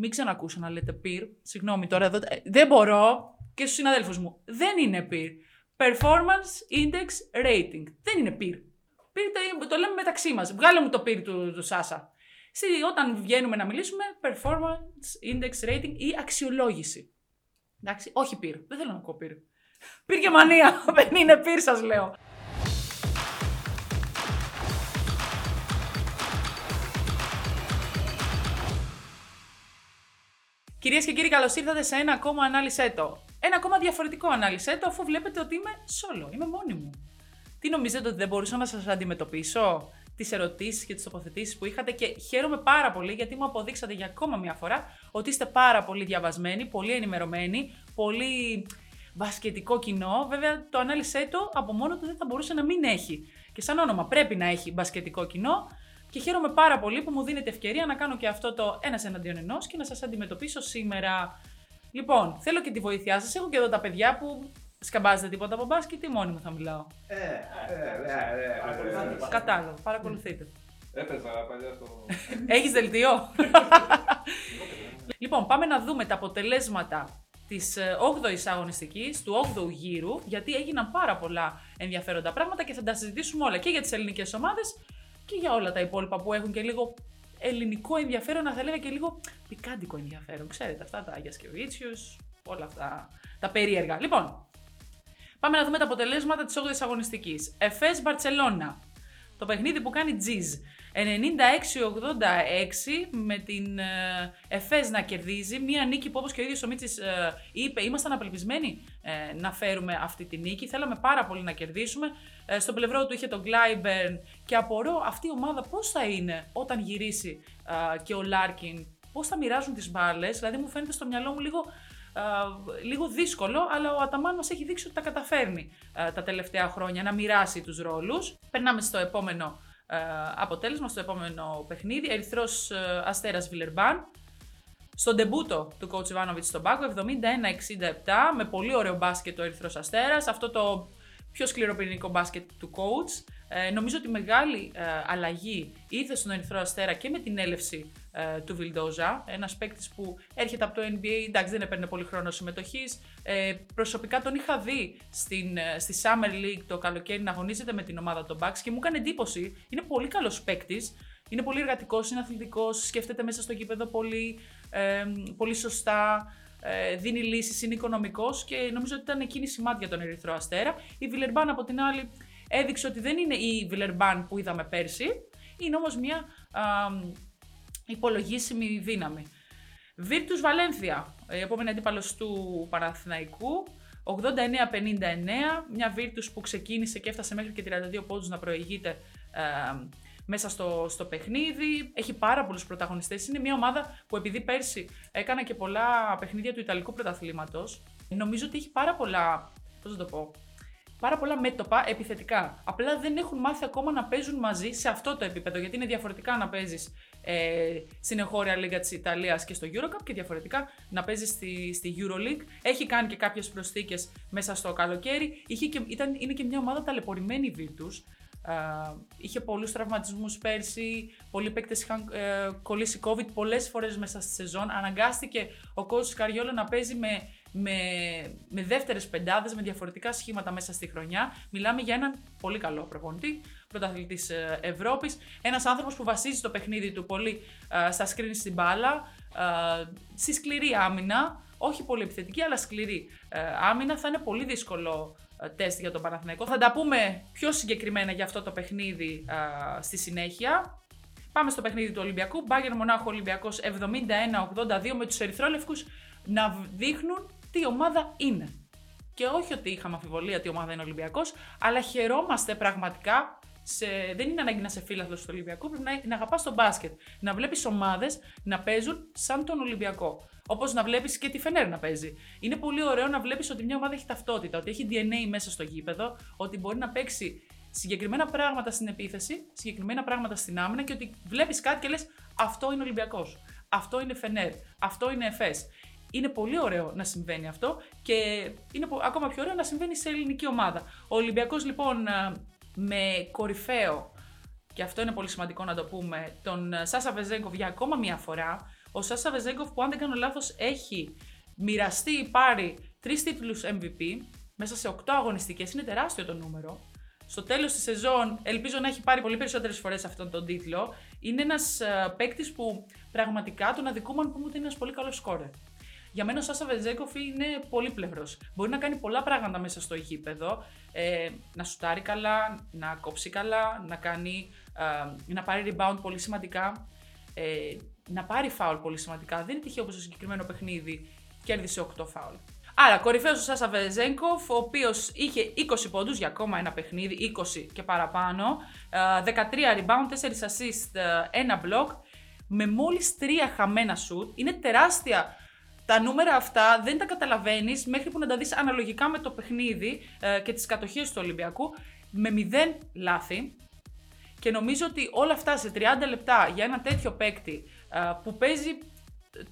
μην ξανακούσω να λέτε peer. Συγγνώμη τώρα εδώ. ε, Δεν μπορώ και στους συναδέλφους μου. Δεν είναι peer. Performance Index Rating. Δεν είναι peer. Peer το, το λέμε μεταξύ μας. Βγάλε μου το peer του, του Σάσα. Στη, όταν βγαίνουμε να μιλήσουμε, performance index rating ή αξιολόγηση. Εντάξει, όχι peer. Δεν θέλω να ακούω peer. Peer και μανία. Δεν είναι peer, σας λέω. Κυρίες και κύριοι, καλώς ήρθατε σε ένα ακόμα ανάλυση το. Ένα ακόμα διαφορετικό ανάλυση το, αφού βλέπετε ότι είμαι solo, είμαι μόνη μου. Τι νομίζετε ότι δεν μπορούσα να σας αντιμετωπίσω, τις ερωτήσεις και τις τοποθετήσεις που είχατε και χαίρομαι πάρα πολύ γιατί μου αποδείξατε για ακόμα μια φορά ότι είστε πάρα πολύ διαβασμένοι, πολύ ενημερωμένοι, πολύ μπασκετικό κοινό. Βέβαια, το ανάλυση το από μόνο του δεν θα μπορούσε να μην έχει. Και σαν όνομα πρέπει να έχει μπασκετικό κοινό. Και χαίρομαι πάρα πολύ που μου δίνετε ευκαιρία να κάνω και αυτό το ένας εναντίον ενός και να σας αντιμετωπίσω σήμερα. Λοιπόν, θέλω και τη βοήθειά σας. Έχω και εδώ τα παιδιά που σκαμπάζετε τίποτα από μπάσκετ ή μόνοι μου θα μιλάω. Ε, ε, ε, ε, ε, Κατάλαβα, παρακολουθείτε. Έπαιζα παλιά στο... Έχεις δελτίο; λοιπόν, πάμε να δούμε τα αποτελέσματα της 8η αγωνιστικής, του 8ου γύρου, γιατί έγιναν πάρα πολλά ενδιαφέροντα πράγματα και θα τα συζητήσουμε όλα και για τις ελληνικές ομάδες και για όλα τα υπόλοιπα που έχουν και λίγο ελληνικό ενδιαφέρον, να θα έλεγα και λίγο πικάντικο ενδιαφέρον. Ξέρετε αυτά τα Άγια Σκεβίτσιους, όλα αυτά τα περίεργα. Λοιπόν, πάμε να δούμε τα αποτελέσματα της 8ης αγωνιστικής. Εφές Μπαρτσελώνα, το παιχνίδι που κάνει Τζιζ. 96-86 με την ε, Εφές να κερδίζει. Μία νίκη που όπως και ο ίδιος ο Μίτσης ε, είπε, ήμασταν απελπισμένοι ε, να φέρουμε αυτή τη νίκη. Θέλαμε πάρα πολύ να κερδίσουμε. Ε, στο πλευρό του είχε τον Γκλάιμπερν και απορώ αυτή η ομάδα πώς θα είναι όταν γυρίσει ε, και ο Λάρκιν. Πώς θα μοιράζουν τις μπάλες, δηλαδή μου φαίνεται στο μυαλό μου λίγο ε, λίγο δύσκολο, αλλά ο Αταμάν μας έχει δείξει ότι τα καταφέρνει ε, τα τελευταία χρόνια να μοιράσει τους ρόλους. Περνάμε στο επόμενο ε, αποτέλεσμα, στο επόμενο παιχνίδι. Ερυθρός Αστέρας Βιλερμπάν. Στο ντεμπούτο του coach Ivanovic στον Πάκο, 71-67, με πολύ ωραίο μπάσκετ ο Ερυθρός Αστέρας. Αυτό το πιο σκληροπυρηνικό μπάσκετ του coach. Ε, νομίζω ότι μεγάλη ε, αλλαγή ήρθε στον Ερυθρό Αστέρα και με την έλευση ε, του Βιλντόζα. Ένας παίκτης που έρχεται από το NBA, εντάξει δεν έπαιρνε πολύ χρόνο συμμετοχής. Ε, προσωπικά τον είχα δει στην, ε, στη Summer League το καλοκαίρι να αγωνίζεται με την ομάδα των Bucks και μου έκανε εντύπωση. Είναι πολύ καλός παίκτης. Είναι πολύ εργατικός, είναι αθλητικός, σκέφτεται μέσα στο γήπεδο πολύ, ε, πολύ σωστά. Ε, δίνει λύσεις, είναι οικονομικός και νομίζω ότι ήταν εκείνη η σημάδια τον Ερυθρό Αστέρα. Η Βιλερμπάν από την άλλη έδειξε ότι δεν είναι η Βιλερμπάν που είδαμε πέρσι, είναι όμως μια α, υπολογίσιμη δύναμη. Βίρτους Βαλένθια, η επόμενη αντίπαλος του Παναθηναϊκού, 89-59, μια Βίρτους που ξεκίνησε και έφτασε μέχρι και 32 πόντους να προηγείται μέσα στο, στο παιχνίδι. Έχει πάρα πολλούς πρωταγωνιστές. Είναι μια ομάδα που επειδή πέρσι έκανα και πολλά παιχνίδια του Ιταλικού πρωταθλήματος, νομίζω ότι έχει πάρα πολλά, πώς να το πω, πάρα πολλά μέτωπα επιθετικά. Απλά δεν έχουν μάθει ακόμα να παίζουν μαζί σε αυτό το επίπεδο. Γιατί είναι διαφορετικά να παίζεις ε, στην εγχώρια λίγα της Ιταλίας και στο Eurocup και διαφορετικά να παίζεις στη, στη Euroleague. Έχει κάνει και κάποιες προσθήκες μέσα στο καλοκαίρι. Είχε και, ήταν, είναι και μια ομάδα ταλαιπωρημένη Virtus. Uh, είχε πολλούς τραυματισμούς πέρσι. Πολλοί παίκτες είχαν ε, κολλήσει COVID πολλές φορές μέσα στη σεζόν. Αναγκάστηκε ο κόσμο Καριόλο να παίζει με με, με δεύτερες πεντάδες, με διαφορετικά σχήματα μέσα στη χρονιά. Μιλάμε για έναν πολύ καλό προπονητή, πρωταθλητής ε, Ευρώπης. Ένας άνθρωπος που βασίζει το παιχνίδι του πολύ ε, στα screen στην μπάλα, ε, στη σκληρή άμυνα. Όχι πολύ επιθετική, αλλά σκληρή άμυνα. Θα είναι πολύ δύσκολο τεστ για τον Παναθηναϊκό. Θα τα πούμε πιο συγκεκριμένα για αυτό το παιχνίδι στη συνέχεια. Πάμε στο παιχνίδι του Ολυμπιακού. Μπάγκερ Μονάχο Ολυμπιακός 71-82 με τους Ερυθρόλευκους να δείχνουν τι ομάδα είναι. Και όχι ότι είχαμε αμφιβολία τι ομάδα είναι Ολυμπιακός, αλλά χαιρόμαστε πραγματικά. Σε... Δεν είναι ανάγκη να είσαι φίλαθλος του Ολυμπιακού, πρέπει να, να αγαπάς τον μπάσκετ. Να βλέπεις ομάδες να παίζουν σαν τον Ολυμπιακό. Όπως να βλέπεις και τη Φενέρ να παίζει. Είναι πολύ ωραίο να βλέπεις ότι μια ομάδα έχει ταυτότητα, ότι έχει DNA μέσα στο γήπεδο, ότι μπορεί να παίξει συγκεκριμένα πράγματα στην επίθεση, συγκεκριμένα πράγματα στην άμυνα και ότι βλέπεις κάτι και λες: Αυτό είναι Ολυμπιακός. Αυτό είναι Φενέρ. Αυτό είναι Εφές. Είναι πολύ ωραίο να συμβαίνει αυτό και είναι ακόμα πιο ωραίο να συμβαίνει σε ελληνική ομάδα. Ο Ολυμπιακός λοιπόν ε, με κορυφαίο, και αυτό είναι πολύ σημαντικό να το πούμε, τον ε, Σάσα Βεζέγκοβ για ακόμα μία φορά, Ο Σάσα Βεζέγκοφ, που αν δεν κάνω λάθος, έχει μοιραστεί ή πάρει τρεις τίτλους MVP μέσα σε 8 αγωνιστικές. Είναι τεράστιο το νούμερο. Στο τέλος της σεζόν, ελπίζω να έχει πάρει πολύ περισσότερες φορές αυτόν τον τίτλο. Είναι ένας παίκτης που πραγματικά τον αδικούμε αν πούμε ότι είναι ένας πολύ καλός σκόρερ. Για μένα ο Σάσα Βεζέγκοφ είναι πολύπλευρος. Μπορεί να κάνει πολλά πράγματα μέσα στο γήπεδο. Ε, να σουτάρει καλά, να κόψει καλά, να, κάνει, ε, να πάρει rebound πολύ σημαντικά. Ε, να πάρει φάουλ πολύ σημαντικά. Δεν είναι τυχαίο όπω στο συγκεκριμένο παιχνίδι κέρδισε 8 φάουλ. Άρα, κορυφαίος ο Σάσα Βεζέγκοφ, ο οποίος είχε 20 πόντους για ακόμα ένα παιχνίδι, 20 και παραπάνω, 13 rebound, 4 assist, 1 block, με μόλις 3 χαμένα shoot. Είναι τεράστια τα νούμερα αυτά δεν τα καταλαβαίνεις μέχρι που να τα δεις αναλογικά με το παιχνίδι ε, και τις κατοχές του Ολυμπιακού με μηδέν λάθη. Και νομίζω ότι όλα αυτά σε 30 λεπτά για ένα τέτοιο παίκτη ε, που παίζει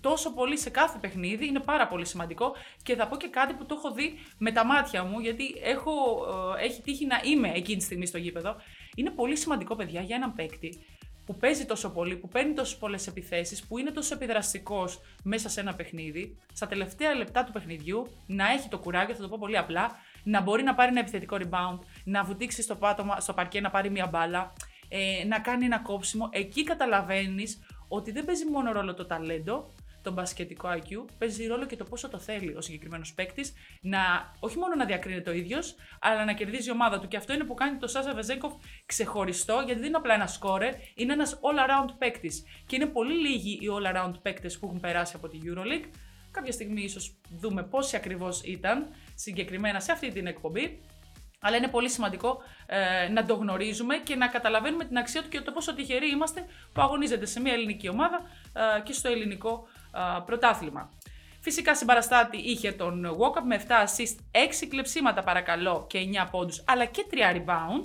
τόσο πολύ σε κάθε παιχνίδι είναι πάρα πολύ σημαντικό και θα πω και κάτι που το έχω δει με τα μάτια μου γιατί έχω, ε, έχει τύχει να είμαι εκείνη τη στιγμή στο γήπεδο. Είναι πολύ σημαντικό παιδιά για έναν παίκτη που παίζει τόσο πολύ, που παίρνει τόσες πολλές επιθέσεις, που είναι τόσο επιδραστικός μέσα σε ένα παιχνίδι, στα τελευταία λεπτά του παιχνιδιού να έχει το κουράγιο, θα το πω πολύ απλά, να μπορεί να πάρει ένα επιθετικό rebound, να βουτήξει στο, πάτωμα, στο παρκέ να πάρει μια μπάλα, ε, να κάνει ένα κόψιμο. Εκεί καταλαβαίνεις ότι δεν παίζει μόνο ρόλο το ταλέντο, το μπασκετικό IQ, παίζει ρόλο και το πόσο το θέλει ο συγκεκριμένος παίκτης να όχι μόνο να διακρίνεται ο ίδιος, αλλά να κερδίζει η ομάδα του. Και αυτό είναι που κάνει το Σάζα Βεζέγκοφ ξεχωριστό, γιατί δεν είναι απλά ένα σκόρερ, είναι ένας all-around παίκτης. Και είναι πολύ λίγοι οι all-around παίκτες που έχουν περάσει από τη Euroleague. Κάποια στιγμή ίσως δούμε πόσοι ακριβώς ήταν συγκεκριμένα σε αυτή την εκπομπή. Αλλά είναι πολύ σημαντικό ε, να το γνωρίζουμε και να καταλαβαίνουμε την αξία του και το πόσο τυχεροί είμαστε που αγωνίζεται σε μια ελληνική ομάδα ε, και στο ελληνικό πρωτάθλημα. Φυσικά συμπαραστάτη είχε τον Walkup με 7 assist, 6 κλεψίματα παρακαλώ και 9 πόντους, αλλά και 3 rebound.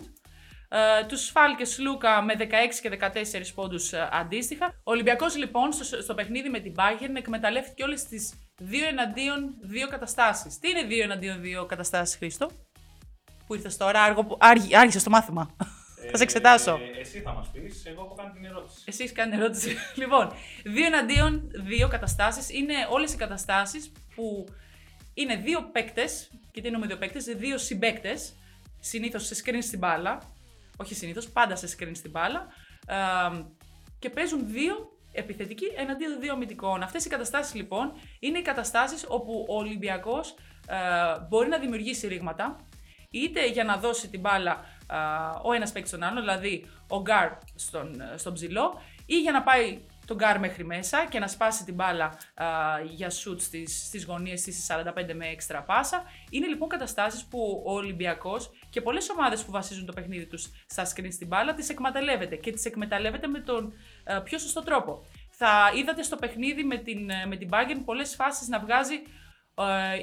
Uh, τους Φάλκες Λούκα με 16 και 14 πόντους uh, αντίστοιχα. Ο Ολυμπιακός λοιπόν στο, στο παιχνίδι με την Bayern εκμεταλλεύτηκε όλες τις 2 εναντίον 2 καταστάσεις. Τι είναι 2 εναντίον 2 καταστάσεις Χρήστο; Που ήρθες τώρα, άργο, άργη, άργησες το μάθημα. Θα σε εξετάσω. Ε, εσύ θα μας πεις, εγώ έχω κάνει την ερώτηση. Εσύ έχει κάνει την ερώτηση. λοιπόν, δύο εναντίον δύο καταστάσεις είναι όλες οι καταστάσεις που είναι δύο παίκτες, και τι εννοούμε δύο παίκτες, δύο συμπαίκτες, συνήθως σε screen στην μπάλα. Όχι συνήθως, πάντα σε screen στην μπάλα. Ε, και παίζουν δύο επιθετικοί εναντίον δύο αμυντικών. Αυτές οι καταστάσεις λοιπόν είναι οι καταστάσεις όπου ο Ολυμπιακός ε, μπορεί να δημιουργήσει ρήγματα, είτε για να δώσει την μπάλα ο ένας παίκτης στον άλλο, δηλαδή ο γκάρ στον, στον ψηλό, ή για να πάει τον γκάρ μέχρι μέσα και να σπάσει την μπάλα για σουτ στις, στις γωνίες στις 45 με έξτρα πάσα. Είναι λοιπόν καταστάσεις που ο Ολυμπιακός και πολλές ομάδες που βασίζουν το παιχνίδι τους στα screen στην μπάλα τις εκμεταλλεύεται και τις εκμεταλλεύεται με τον πιο σωστό τρόπο. Θα είδατε στο παιχνίδι με την, με την Bayern πολλές φάσεις να βγάζει ε,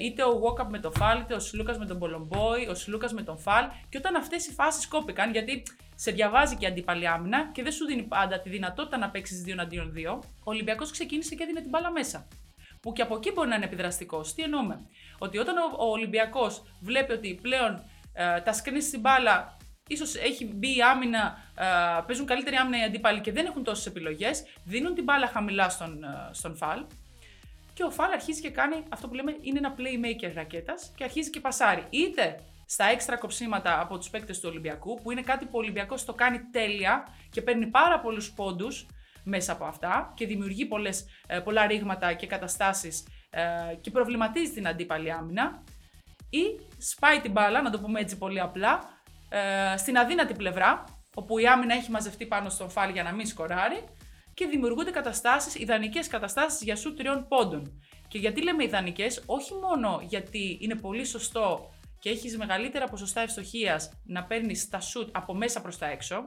είτε ο Walkup με τον Φάλ, είτε ο Σλούκας με τον Πολομπόη, ο Σλούκας με τον Φάλ. Και όταν αυτές οι φάσεις κόπηκαν, γιατί σε διαβάζει και αντίπαλη άμυνα και δεν σου δίνει πάντα τη δυνατότητα να παίξεις δύο αντίον δύο, ο Ολυμπιακός ξεκίνησε και έδινε την μπάλα μέσα. Που και από εκεί μπορεί να είναι επιδραστικός. Τι εννοούμε, Ότι όταν ο, ο Ολυμπιακός βλέπει ότι πλέον ε, τα σκρίνει στην μπάλα ίσως έχει μπει η άμυνα, ε, παίζουν καλύτερη άμυνα οι αντίπαλοι και δεν έχουν τόσες επιλογές, δίνουν την μπάλα χαμηλά στον, ε, στον Φαλ και ο Φαλ αρχίζει και κάνει αυτό που λέμε είναι ένα playmaker ρακέτας και αρχίζει και πασάρει. Είτε στα έξτρα κοψίματα από τους παίκτες του Ολυμπιακού, που είναι κάτι που ο Ολυμπιακός το κάνει τέλεια και παίρνει πάρα πολλούς πόντους μέσα από αυτά και δημιουργεί πολλές, ε, πολλά ρήγματα και καταστάσεις ε, και προβληματίζει την αντίπαλη άμυνα ή σπάει την μπάλα, να το πούμε έτσι πολύ απλά, ε, στην αδύνατη πλευρά, όπου η άμυνα έχει μαζευτεί πάνω στον φάλ για να μην σκοράρει και δημιουργούνται καταστάσεις, ιδανικές καταστάσεις για σου τριών πόντων. Και γιατί λέμε ιδανικές, όχι μόνο γιατί είναι πολύ σωστό και έχεις μεγαλύτερα ποσοστά ευστοχίας να παίρνεις τα σουτ από μέσα προς τα έξω.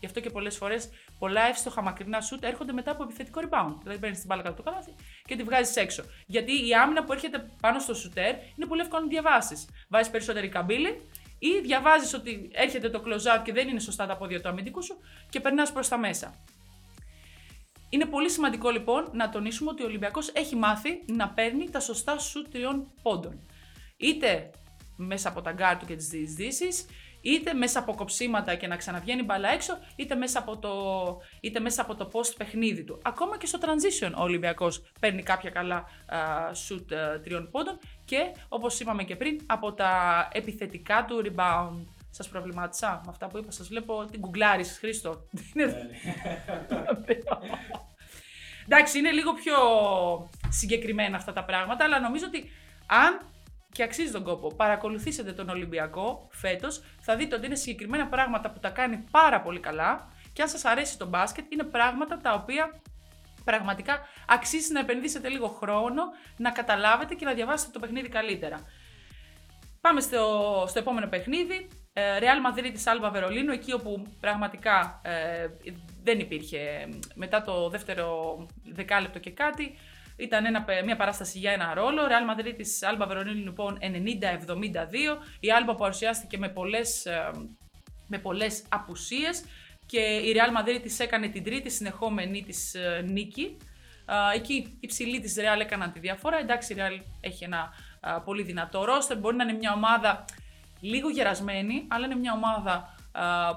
Γι' αυτό και πολλές φορές πολλά εύστοχα μακρινά σουτ έρχονται μετά από επιθετικό rebound. Δηλαδή παίρνεις την μπάλα κάτω από το καλάθι και τη βγάζεις έξω. Γιατί η άμυνα που έρχεται πάνω στο σουτέρ είναι πολύ εύκολο να διαβάσεις. Βάζεις περισσότερη καμπύλη ή διαβάζεις ότι έρχεται το close out και δεν είναι σωστά τα πόδια του αμυντικού σου και περνάς προς τα μέσα. Είναι πολύ σημαντικό λοιπόν να τονίσουμε ότι ο Ολυμπιακός έχει μάθει να παίρνει τα σωστά σουτ τριών πόντων. Είτε μέσα από τα γκάρ του και τις διεισδύσεις, είτε μέσα από κοψίματα και να ξαναβγαίνει μπαλά έξω, είτε μέσα από το, είτε μέσα από το post παιχνίδι του. Ακόμα και στο transition ο Ολυμπιακός παίρνει κάποια καλά α, shoot α, τριών πόντων και όπως είπαμε και πριν από τα επιθετικά του rebound. Σας προβλημάτισα με αυτά που είπα, σας βλέπω την γκουγκλάρεις Χρήστο. Εντάξει, είναι λίγο πιο συγκεκριμένα αυτά τα πράγματα, αλλά νομίζω ότι αν και αξίζει τον κόπο. Παρακολουθήσετε τον Ολυμπιακό φέτος, θα δείτε ότι είναι συγκεκριμένα πράγματα που τα κάνει πάρα πολύ καλά και αν σας αρέσει το μπάσκετ, είναι πράγματα τα οποία πραγματικά αξίζει να επενδύσετε λίγο χρόνο, να καταλάβετε και να διαβάσετε το παιχνίδι καλύτερα. Πάμε στο, στο επόμενο παιχνίδι. Ε, Real Madrid της Alba Βερολίνου, εκεί όπου πραγματικά ε, δεν υπήρχε μετά το δεύτερο δεκάλεπτο και κάτι, ήταν ένα, μια παράσταση για ένα ρόλο. Real Madrid της Alba Βερολίνου λοιπόν 90-72. Η Alba παρουσιάστηκε με πολλές, ε, με πολλές απουσίες και η Real Madrid της έκανε την τρίτη συνεχόμενη της ε, νίκη. Εκεί οι ψηλοί της Real έκαναν τη διαφορά. Εντάξει, η Real έχει ένα πολύ δυνατό ρόστερ. Μπορεί να είναι μια ομάδα λίγο γερασμένη, αλλά είναι μια ομάδα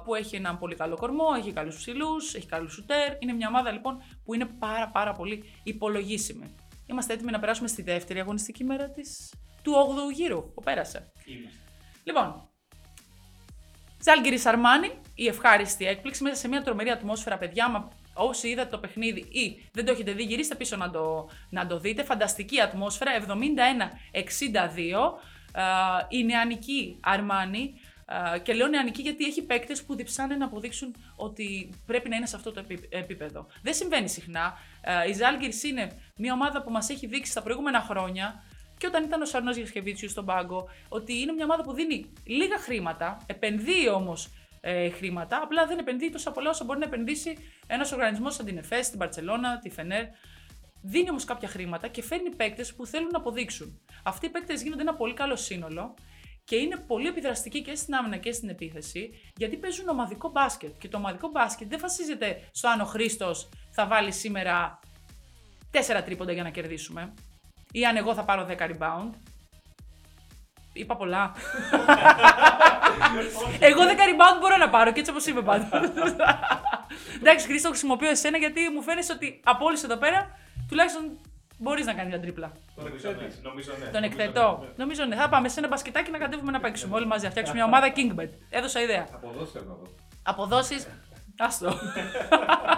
που έχει έναν πολύ καλό κορμό, έχει καλούς ψηλούς, έχει καλούς σουτέρ. Είναι μια ομάδα λοιπόν που είναι πάρα πάρα πολύ υπολογίσιμη. Είμαστε έτοιμοι να περάσουμε στη δεύτερη αγωνιστική μέρα της, του 8ου γύρου που πέρασε. Είμαστε. Λοιπόν, Ζάλγκυρη Αρμάνι, η ευχάριστη έκπληξη μέσα σε μια τρομερή ατμόσφαιρα, παιδιά. Μα όσοι είδατε το παιχνίδι ή δεν το έχετε δει, γυρίστε πίσω να το, να το δείτε. Φανταστική ατμόσφαιρα, 71-62. η νεανική Αρμάνι και λέω νεανική γιατί έχει παίκτες που διψάνε να αποδείξουν ότι πρέπει να είναι σε αυτό το επίπεδο. Δεν συμβαίνει συχνά. Η Ζάλγκυρ είναι μια ομάδα που μας έχει δείξει τα προηγούμενα χρόνια και όταν ήταν ο Σαρνός Γεσκεβίτσιου στον πάγκο, ότι είναι μια ομάδα που δίνει λίγα χρήματα, επενδύει όμως ε, χρήματα, απλά δεν επενδύει τόσα πολλά όσο μπορεί να επενδύσει ένας οργανισμός σαν την ΕΦΕΣ, την Παρσελώνα, τη Φενέρ. Δίνει όμως κάποια χρήματα και φέρνει παίκτες που θέλουν να αποδείξουν. Αυτοί οι παίκτες γίνονται ένα πολύ καλό σύνολο και είναι πολύ επιδραστικοί και στην άμυνα και στην επίθεση, γιατί παίζουν ομαδικό μπάσκετ. Και το ομαδικό μπάσκετ δεν βασίζεται στο αν ο Χρήστος θα βάλει σήμερα 4 τρίποντα για να κερδίσουμε, ή αν εγώ θα πάρω 10 rebound. Είπα πολλά. εγώ 10 rebound μπορώ να πάρω και έτσι όπως είπε πάντα. Εντάξει, Χρήστο, χρησιμοποιώ εσένα γιατί μου φαίνεται ότι από όλους εδώ πέρα τουλάχιστον Μπορείς να κάνεις μια τρίπλα. Τον εκθετώ. Νομίζω ναι. Τον εκθετώ. Νομίζω ναι. Θα πάμε σε ένα μπασκετάκι να κατέβουμε να παίξουμε όλοι μαζί. Να φτιάξουμε μια ομάδα Kingbet. Έδωσα ιδέα. Αποδόσεις εδώ. Αποδόσεις. Άστο.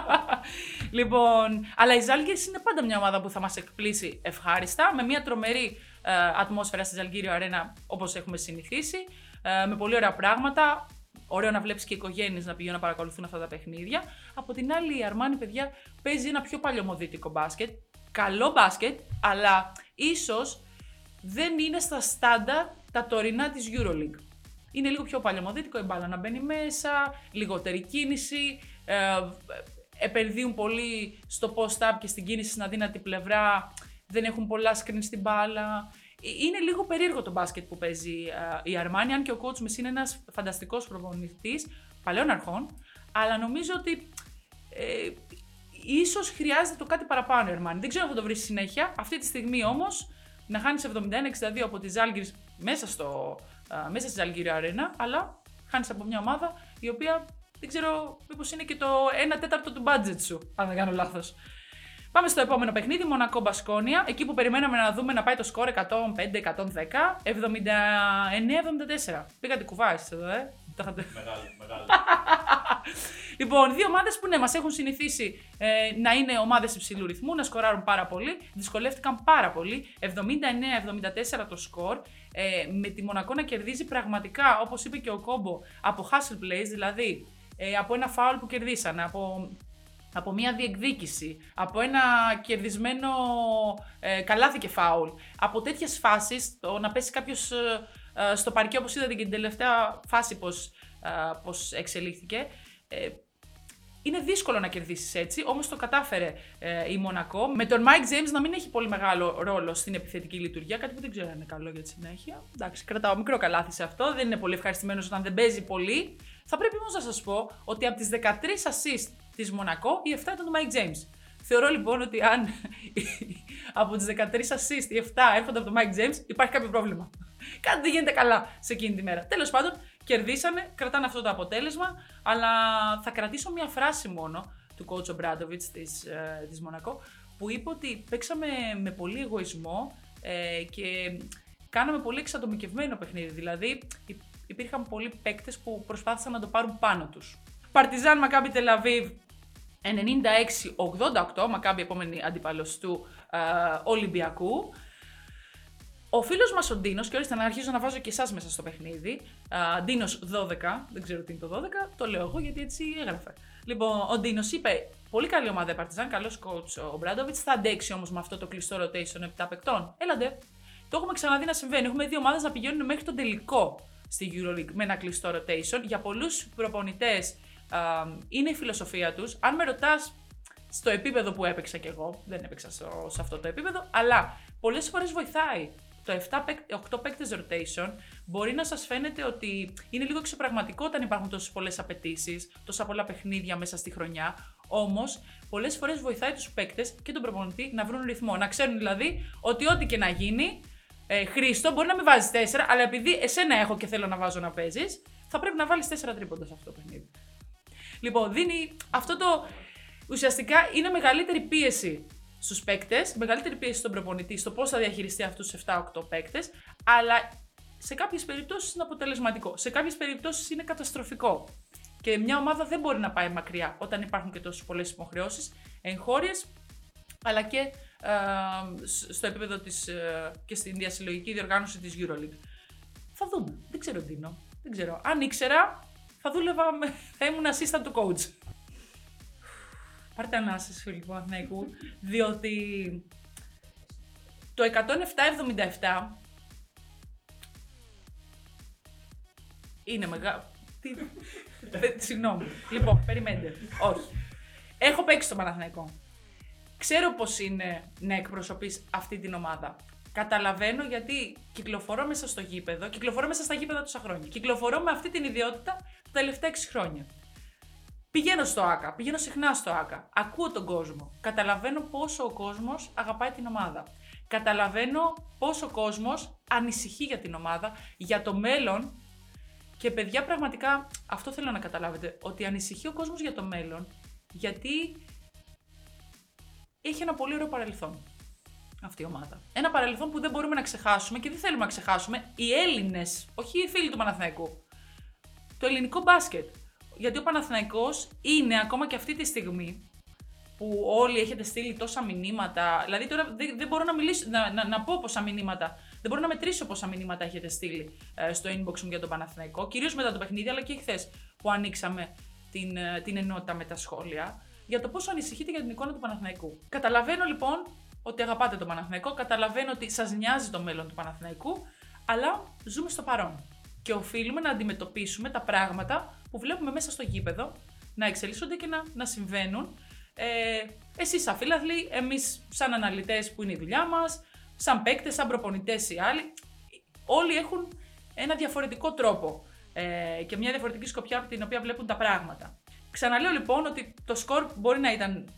λοιπόν, αλλά οι Ζάλγκε είναι πάντα μια ομάδα που θα μας εκπλήσει ευχάριστα, με μια τρομερή ε, ατμόσφαιρα στη Ζαλγκύριο Αρένα όπως έχουμε συνηθίσει, ε, με πολύ ωραία πράγματα. Ωραίο να βλέπεις και οικογένειες να πηγαίνουν να παρακολουθούν αυτά τα παιχνίδια. Από την άλλη, η Αρμάνη, παιδιά, παίζει ένα πιο παλιωμοδίτικο μπάσκετ καλό μπάσκετ, αλλά ίσως δεν είναι στα στάντα τα τωρινά της EuroLeague. Είναι λίγο πιο παλαιομοδίτικο, η μπάλα να μπαίνει μέσα, λιγότερη κίνηση, ε, επενδύουν πολύ στο post-up και στην κίνηση στην αδύνατη πλευρά, δεν έχουν πολλά screen στην μπάλα. Ε, είναι λίγο περίεργο το μπάσκετ που παίζει ε, η Αρμάνι, αν και ο coach Messi είναι ένας φανταστικός προπονητής παλαιών αρχών, αλλά νομίζω ότι ε, ίσως χρειάζεται το κάτι παραπάνω, Ερμάνι. Δεν ξέρω αν θα το βρεις συνέχεια. Αυτή τη στιγμή όμως να χάνεις 71-62 από τη Ζάλγκη μέσα, στο, μέσα στη Ζάλγκη Αρένα, αλλά χάνεις από μια ομάδα η οποία δεν ξέρω μήπως είναι και το 1 τέταρτο του budget σου, αν δεν κάνω λάθος. Πάμε στο επόμενο παιχνίδι, Μονακό Μπασκόνια. Εκεί που περιμέναμε να δούμε να πάει το σκορ 105-110, 79-74. Πήγατε κουβάσεις εδώ, ε. Μεγάλο, μεγάλο. λοιπόν, δύο ομάδες που ναι, μας έχουν συνηθίσει ε, να είναι ομάδες υψηλού ρυθμού, να σκοράρουν πάρα πολύ. Δυσκολεύτηκαν πάρα πολύ. 79-74 το σκορ. Ε, με τη Μονακό να κερδίζει πραγματικά, όπως είπε και ο Κόμπο, από hustle plays, δηλαδή ε, από ένα φάουλ που κερδίσανε, από από μια διεκδίκηση, από ένα κερδισμένο ε, καλάθι και φάουλ, από τέτοιες φάσεις, το να πέσει κάποιος ε, ε, στο παρκέ, όπως είδατε και την τελευταία φάση πώς πώς εξελίχθηκε. Ε, είναι δύσκολο να κερδίσεις έτσι, όμως το κατάφερε ε, η Μονακό. Με τον Mike James να μην έχει πολύ μεγάλο ρόλο στην επιθετική λειτουργία, κάτι που δεν ξέρω αν είναι καλό για τη συνέχεια. Εντάξει, κρατάω μικρό καλάθι σε αυτό, δεν είναι πολύ ευχαριστημένος όταν δεν παίζει πολύ. Θα πρέπει όμως να σας πω ότι από τις 13 assist της Μονακό, οι 7 ήταν του Mike James. Θεωρώ λοιπόν ότι αν από τις 13 assist οι 7 έρχονται από τον Mike James, υπάρχει κάποιο πρόβλημα. Κάτι δεν γίνεται καλά σε εκείνη τη μέρα. Τέλος πάντων, Κερδίσανε, κρατάνε αυτό το αποτέλεσμα, αλλά θα κρατήσω μια φράση μόνο του coach Ομπράντοβιτς της, ε, της Μονακό, που είπε ότι παίξαμε με πολύ εγωισμό ε, και κάναμε πολύ εξατομικευμένο παιχνίδι. Δηλαδή, υπήρχαν πολλοί παίκτες που προσπάθησαν να το πάρουν πάνω τους. Παρτιζάν Μακάμπι Τελαβίβ 96-88, Μακάμπι επόμενη αντίπαλο του ε, Ολυμπιακού. Ο φίλος μας ο Ντίνος, και ορίστε να αρχίζω να βάζω και εσάς μέσα στο παιχνίδι. Uh, Ντίνος 12, δεν ξέρω τι είναι το 12, το λέω εγώ γιατί έτσι έγραφε. Λοιπόν, ο Ντίνος είπε: Πολύ καλή ομάδα Παρτιζάν, καλός coach ο Μπράντοβιτς. Θα αντέξει όμως με αυτό το κλειστό rotation 7 παικτών. Έλαντε. Το έχουμε ξαναδεί να συμβαίνει. Έχουμε δύο ομάδες να πηγαίνουν μέχρι τον τελικό στη EuroLeague με ένα κλειστό rotation. Για πολλούς προπονητές είναι η φιλοσοφία τους. Αν με ρωτάς στο επίπεδο που έπαιξα κι εγώ, δεν έπαιξα σε αυτό το επίπεδο, αλλά πολλές φορές βοηθάει. Το 7-8 παίκτες rotation μπορεί να σας φαίνεται ότι είναι λίγο ξεπραγματικό όταν υπάρχουν τόσες πολλές απαιτήσεις, τόσα πολλά παιχνίδια μέσα στη χρονιά. Όμως, πολλές φορές βοηθάει τους παίκτες και τον προπονητή να βρουν ρυθμό. Να ξέρουν δηλαδή ότι ό,τι και να γίνει, ε, Χρήστο, μπορεί να με βάζεις 4, αλλά επειδή εσένα έχω και θέλω να βάζω να παίζεις, θα πρέπει να βάλεις 4 τρίποντα σε αυτό το παιχνίδι. Λοιπόν, δίνει αυτό το. Ουσιαστικά είναι μεγαλύτερη πίεση στους παίκτες, μεγαλύτερη πίεση στον προπονητή στο πώς θα διαχειριστεί αυτούς τους 7-8 παίκτες, αλλά σε κάποιες περιπτώσεις είναι αποτελεσματικό. Σε κάποιες περιπτώσεις είναι καταστροφικό. Και μια ομάδα δεν μπορεί να πάει μακριά όταν υπάρχουν και τόσες πολλές υποχρεώσεις εγχώριες, αλλά και ε, στο επίπεδο της, ε, και στην διασυλλογική διοργάνωση της EuroLeague. Θα δούμε. Δεν ξέρω τι είναι. Δεν ξέρω. Αν ήξερα, θα δούλευα, με, θα ήμουν assistant του coach. Πάρτε ανάσες φίλοι του Αθηναϊκού, διότι το 107-77 είναι μεγάλο. Τι... Συγγνώμη. Λοιπόν, περιμένετε. Όχι. Έχω παίξει στο Παναθηναϊκό. Ξέρω πώς είναι να εκπροσωπείς αυτή την ομάδα. Καταλαβαίνω γιατί κυκλοφορώ μέσα στο γήπεδο, κυκλοφορώ μέσα στα γήπεδα τόσα χρόνια. Κυκλοφορώ με αυτή την ιδιότητα τα τελευταία 6 χρόνια. Πηγαίνω στο ΑΚΑ, πηγαίνω συχνά στο ΑΚΑ. Ακούω τον κόσμο. Καταλαβαίνω πόσο ο κόσμος αγαπάει την ομάδα. Καταλαβαίνω πόσο ο κόσμος ανησυχεί για την ομάδα, για το μέλλον. Και παιδιά, πραγματικά αυτό θέλω να καταλάβετε. Ότι ανησυχεί ο κόσμος για το μέλλον, γιατί έχει ένα πολύ ωραίο παρελθόν αυτή η ομάδα. Ένα παρελθόν που δεν μπορούμε να ξεχάσουμε και δεν θέλουμε να ξεχάσουμε οι Έλληνες, όχι οι φίλοι του Παναθηναϊκού. Το ελληνικό μπάσκετ. Γιατί ο Παναθηναϊκός είναι ακόμα και αυτή τη στιγμή που όλοι έχετε στείλει τόσα μηνύματα. Δηλαδή τώρα δεν, δεν μπορώ να, μιλήσω, να, να, να πω πόσα μηνύματα. Δεν μπορώ να μετρήσω πόσα μηνύματα έχετε στείλει ε, στο inbox μου για τον Παναθηναϊκό. Κυρίως μετά το παιχνίδι, αλλά και χθες που ανοίξαμε την, ε, την ενότητα με τα σχόλια για το πόσο ανησυχείτε για την εικόνα του Παναθηναϊκού. Καταλαβαίνω λοιπόν ότι αγαπάτε τον Παναθηναϊκό, καταλαβαίνω ότι σας νοιάζει το μέλλον του Παναθηναϊκού, αλλά ζούμε στο παρόν. Και οφείλουμε να αντιμετωπίσουμε τα πράγματα που βλέπουμε μέσα στο γήπεδο, να εξελίσσονται και να, να συμβαίνουν. Ε, Εσείς, σαν φίλαθλοι, εμείς, σαν αναλυτές που είναι η δουλειά μας, σαν παίκτες, σαν προπονητές ή άλλοι, όλοι έχουν ένα διαφορετικό τρόπο ε, και μια διαφορετική σκοπιά από την οποία βλέπουν τα πράγματα. Ξαναλέω λοιπόν ότι το σκορ μπορεί να ήταν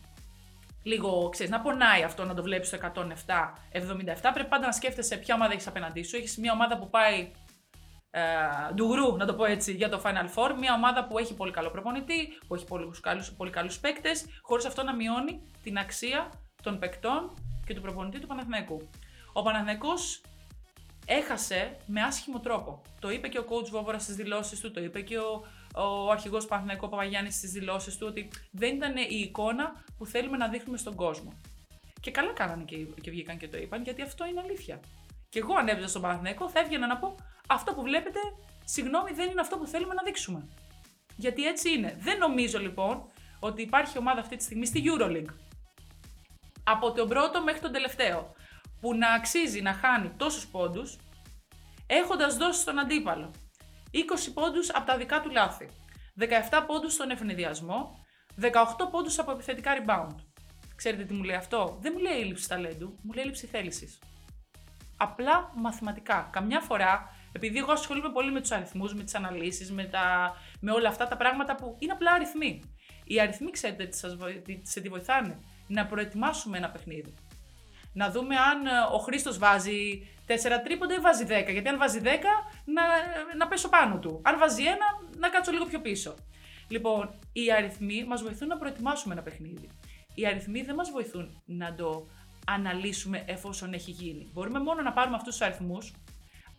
λίγο, ξέρεις, να πονάει αυτό να το βλέπεις στο 107-77. Πρέπει πάντα να σκέφτεσαι ποια ομάδα έχεις απέναντί σου. Έχεις μια ομάδα που πάει ε, ντουγρού, να το πω έτσι, για το Final Four. Μια ομάδα που έχει πολύ καλό προπονητή, που έχει πολύ καλούς, πολύ καλούς παίκτες, χωρίς αυτό να μειώνει την αξία των παικτών και του προπονητή του Παναθηναϊκού. Ο Παναθηναϊκός έχασε με άσχημο τρόπο. Το είπε και ο coach Βόβορας στις δηλώσεις του, το είπε και ο ο αρχηγός Παναθηναϊκό Παπαγιάννης στις δηλώσεις του ότι δεν ήταν η εικόνα που θέλουμε να δείχνουμε στον κόσμο. Και καλά κάνανε και, και βγήκαν και το είπαν, γιατί αυτό είναι αλήθεια. Και εγώ αν έπαιζα στον Παναθηναϊκό θα έβγαινα να πω αυτό που βλέπετε, συγγνώμη, δεν είναι αυτό που θέλουμε να δείξουμε. Γιατί έτσι είναι. Δεν νομίζω λοιπόν ότι υπάρχει ομάδα αυτή τη στιγμή στη Euroleague. Από τον πρώτο μέχρι τον τελευταίο. Που να αξίζει να χάνει τόσους πόντους, έχοντας δώσει στον αντίπαλο 20 πόντους από τα δικά του λάθη. 17 πόντους στον ευνηδιασμό. 18 πόντους από επιθετικά rebound. Ξέρετε τι μου λέει αυτό; Δεν μου λέει έλλειψη ταλέντου, μου λέει έλλειψη θέλησης. Απλά μαθηματικά. Καμιά φορά, επειδή εγώ ασχολούμαι πολύ με τους αριθμούς, με τις αναλύσεις, με, με όλα αυτά τα πράγματα που είναι απλά αριθμοί. Οι αριθμοί, ξέρετε, τι, σας, σε τι βοηθάνε; Να προετοιμάσουμε ένα παιχνίδι. Να δούμε αν ε, ο Χρήστος βάζει 4 τρίποντα ή βάζει 10. Γιατί αν βάζει 10, να, να πέσω πάνω του. Αν βάζει ένα, να κάτσω λίγο πιο πίσω. Λοιπόν, οι αριθμοί μας βοηθούν να προετοιμάσουμε ένα παιχνίδι. Οι αριθμοί δεν μας βοηθούν να το αναλύσουμε εφόσον έχει γίνει. Μπορούμε μόνο να πάρουμε αυτούς τους αριθμούς,